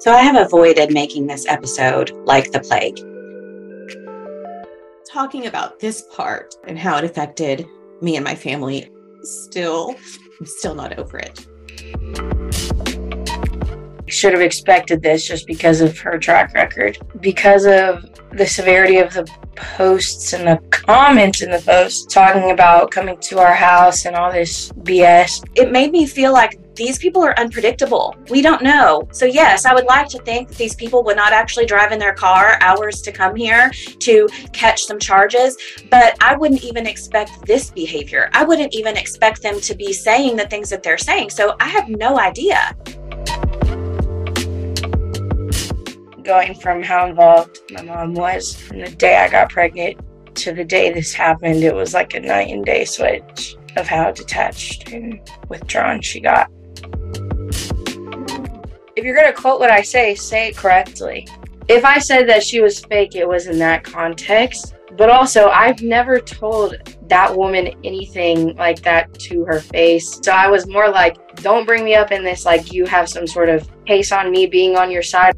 So I have avoided making this episode like the plague. Talking about this part and how it affected me and my family, still, I'm still not over it. Should have expected this just because of her track record. Because of the severity of the posts and the comments in the posts talking about coming to our house and all this BS. It made me feel like these people are unpredictable. We don't know. So, yes, I would like to think that these people would not actually drive in their car hours to come here to catch some charges, but I wouldn't even expect this behavior. I wouldn't even expect them to be saying the things that they're saying. So, I have no idea. Going from how involved my mom was from the day I got pregnant to the day this happened, it was like a night and day switch of how detached and withdrawn she got if you're going to quote what I say, say it correctly. If I said that she was fake, it was in that context. But also, I've never told that woman anything like that to her face. So I was more like, don't bring me up in this, like you have some sort of case on me being on your side.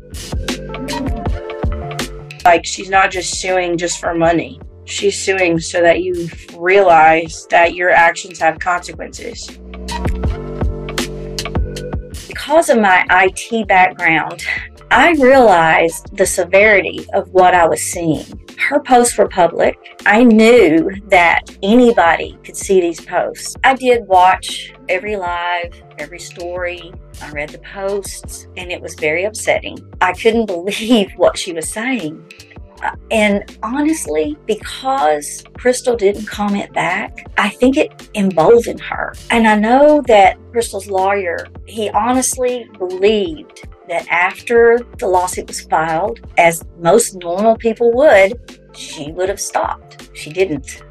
Like, she's not just suing just for money. She's suing so that you realize that your actions have consequences because of my IT background, I realized the severity of what I was seeing. her posts were public. I knew that anybody could see these posts. I did watch every live, every story. I read the posts, and it was very upsetting. I couldn't believe what she was saying. And honestly, because Crystal didn't comment back, I think it emboldened her. And I know that Crystal's lawyer, he honestly believed that after the lawsuit was filed, as most normal people would, she would have stopped. She didn't.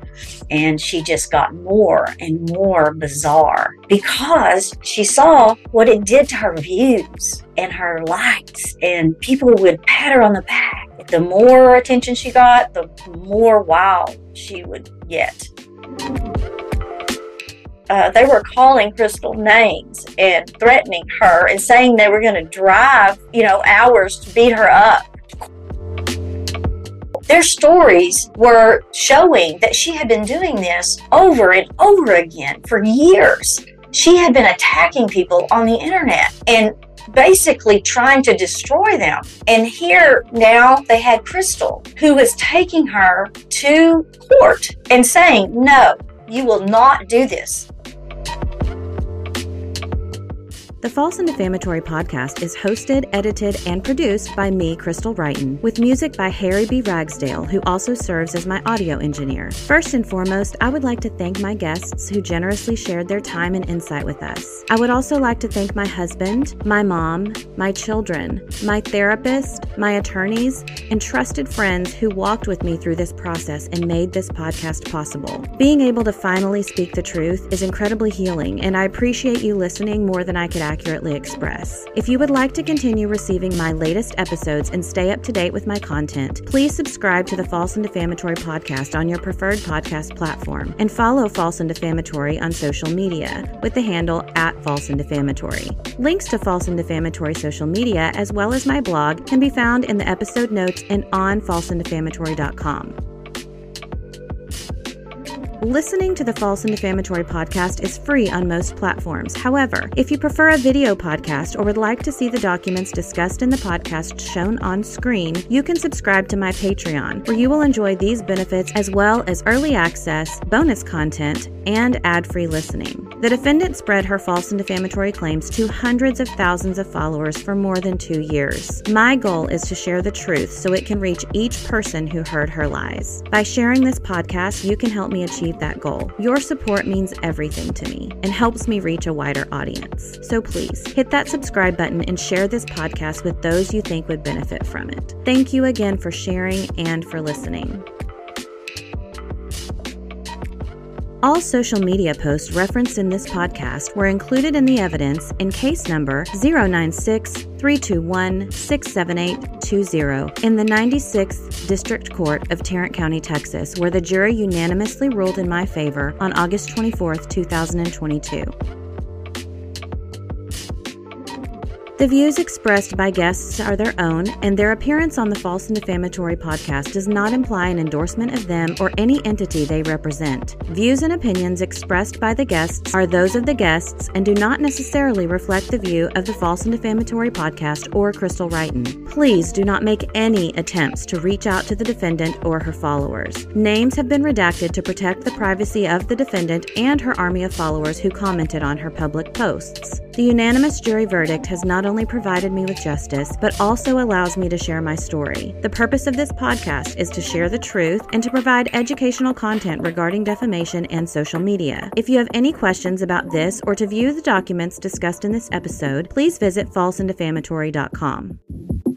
And she just got more and more bizarre because she saw what it did to her views and her likes, and people would pat her on the back. The more attention she got, the more wow she would get. Uh, they were calling Crystal names and threatening her and saying they were going to drive, you know, hours to beat her up. Their stories were showing that she had been doing this over and over again for years. She had been attacking people on the internet and basically trying to destroy them. And here now they had Crystal, who was taking her to court and saying, No, you will not do this. The False and Defamatory podcast is hosted, edited, and produced by me, Crystal Righton, with music by Harry B. Ragsdale, who also serves as my audio engineer. First and foremost, I would like to thank my guests who generously shared their time and insight with us. I would also like to thank my husband, my mom, my children, my therapist, my attorneys, and trusted friends who walked with me through this process and made this podcast possible. Being able to finally speak the truth is incredibly healing, and I appreciate you listening more than I could accurately express. If you would like to continue receiving my latest episodes and stay up to date with my content, please subscribe to the False and Defamatory podcast on your preferred podcast platform and follow False and Defamatory on social media with the handle at False and Defamatory. Links to False and Defamatory social media, as well as my blog, can be found in the episode notes and on falseanddefamatory.com. Listening to the False and Defamatory podcast is free on most platforms. However, if you prefer a video podcast or would like to see the documents discussed in the podcast shown on screen, you can subscribe to my Patreon, where you will enjoy these benefits as well as early access, bonus content, and ad free listening. The defendant spread her false and defamatory claims to hundreds of thousands of followers for more than two years. My goal is to share the truth so it can reach each person who heard her lies. By sharing this podcast, you can help me achieve that goal. Your support means everything to me and helps me reach a wider audience. So please hit that subscribe button and share this podcast with those you think would benefit from it. Thank you again for sharing and for listening. All social media posts referenced in this podcast were included in the evidence in case number 096 321 67820 in the 96th District Court of Tarrant County, Texas, where the jury unanimously ruled in my favor on August 24, 2022. The views expressed by guests are their own, and their appearance on the False and Defamatory podcast does not imply an endorsement of them or any entity they represent. Views and opinions expressed by the guests are those of the guests and do not necessarily reflect the view of the False and Defamatory podcast or Crystal Righton. Please do not make any attempts to reach out to the defendant or her followers. Names have been redacted to protect the privacy of the defendant and her army of followers who commented on her public posts. The unanimous jury verdict has only provided me with justice, but also allows me to share my story. The purpose of this podcast is to share the truth and to provide educational content regarding defamation and social media. If you have any questions about this or to view the documents discussed in this episode, please visit falseanddefamatory.com.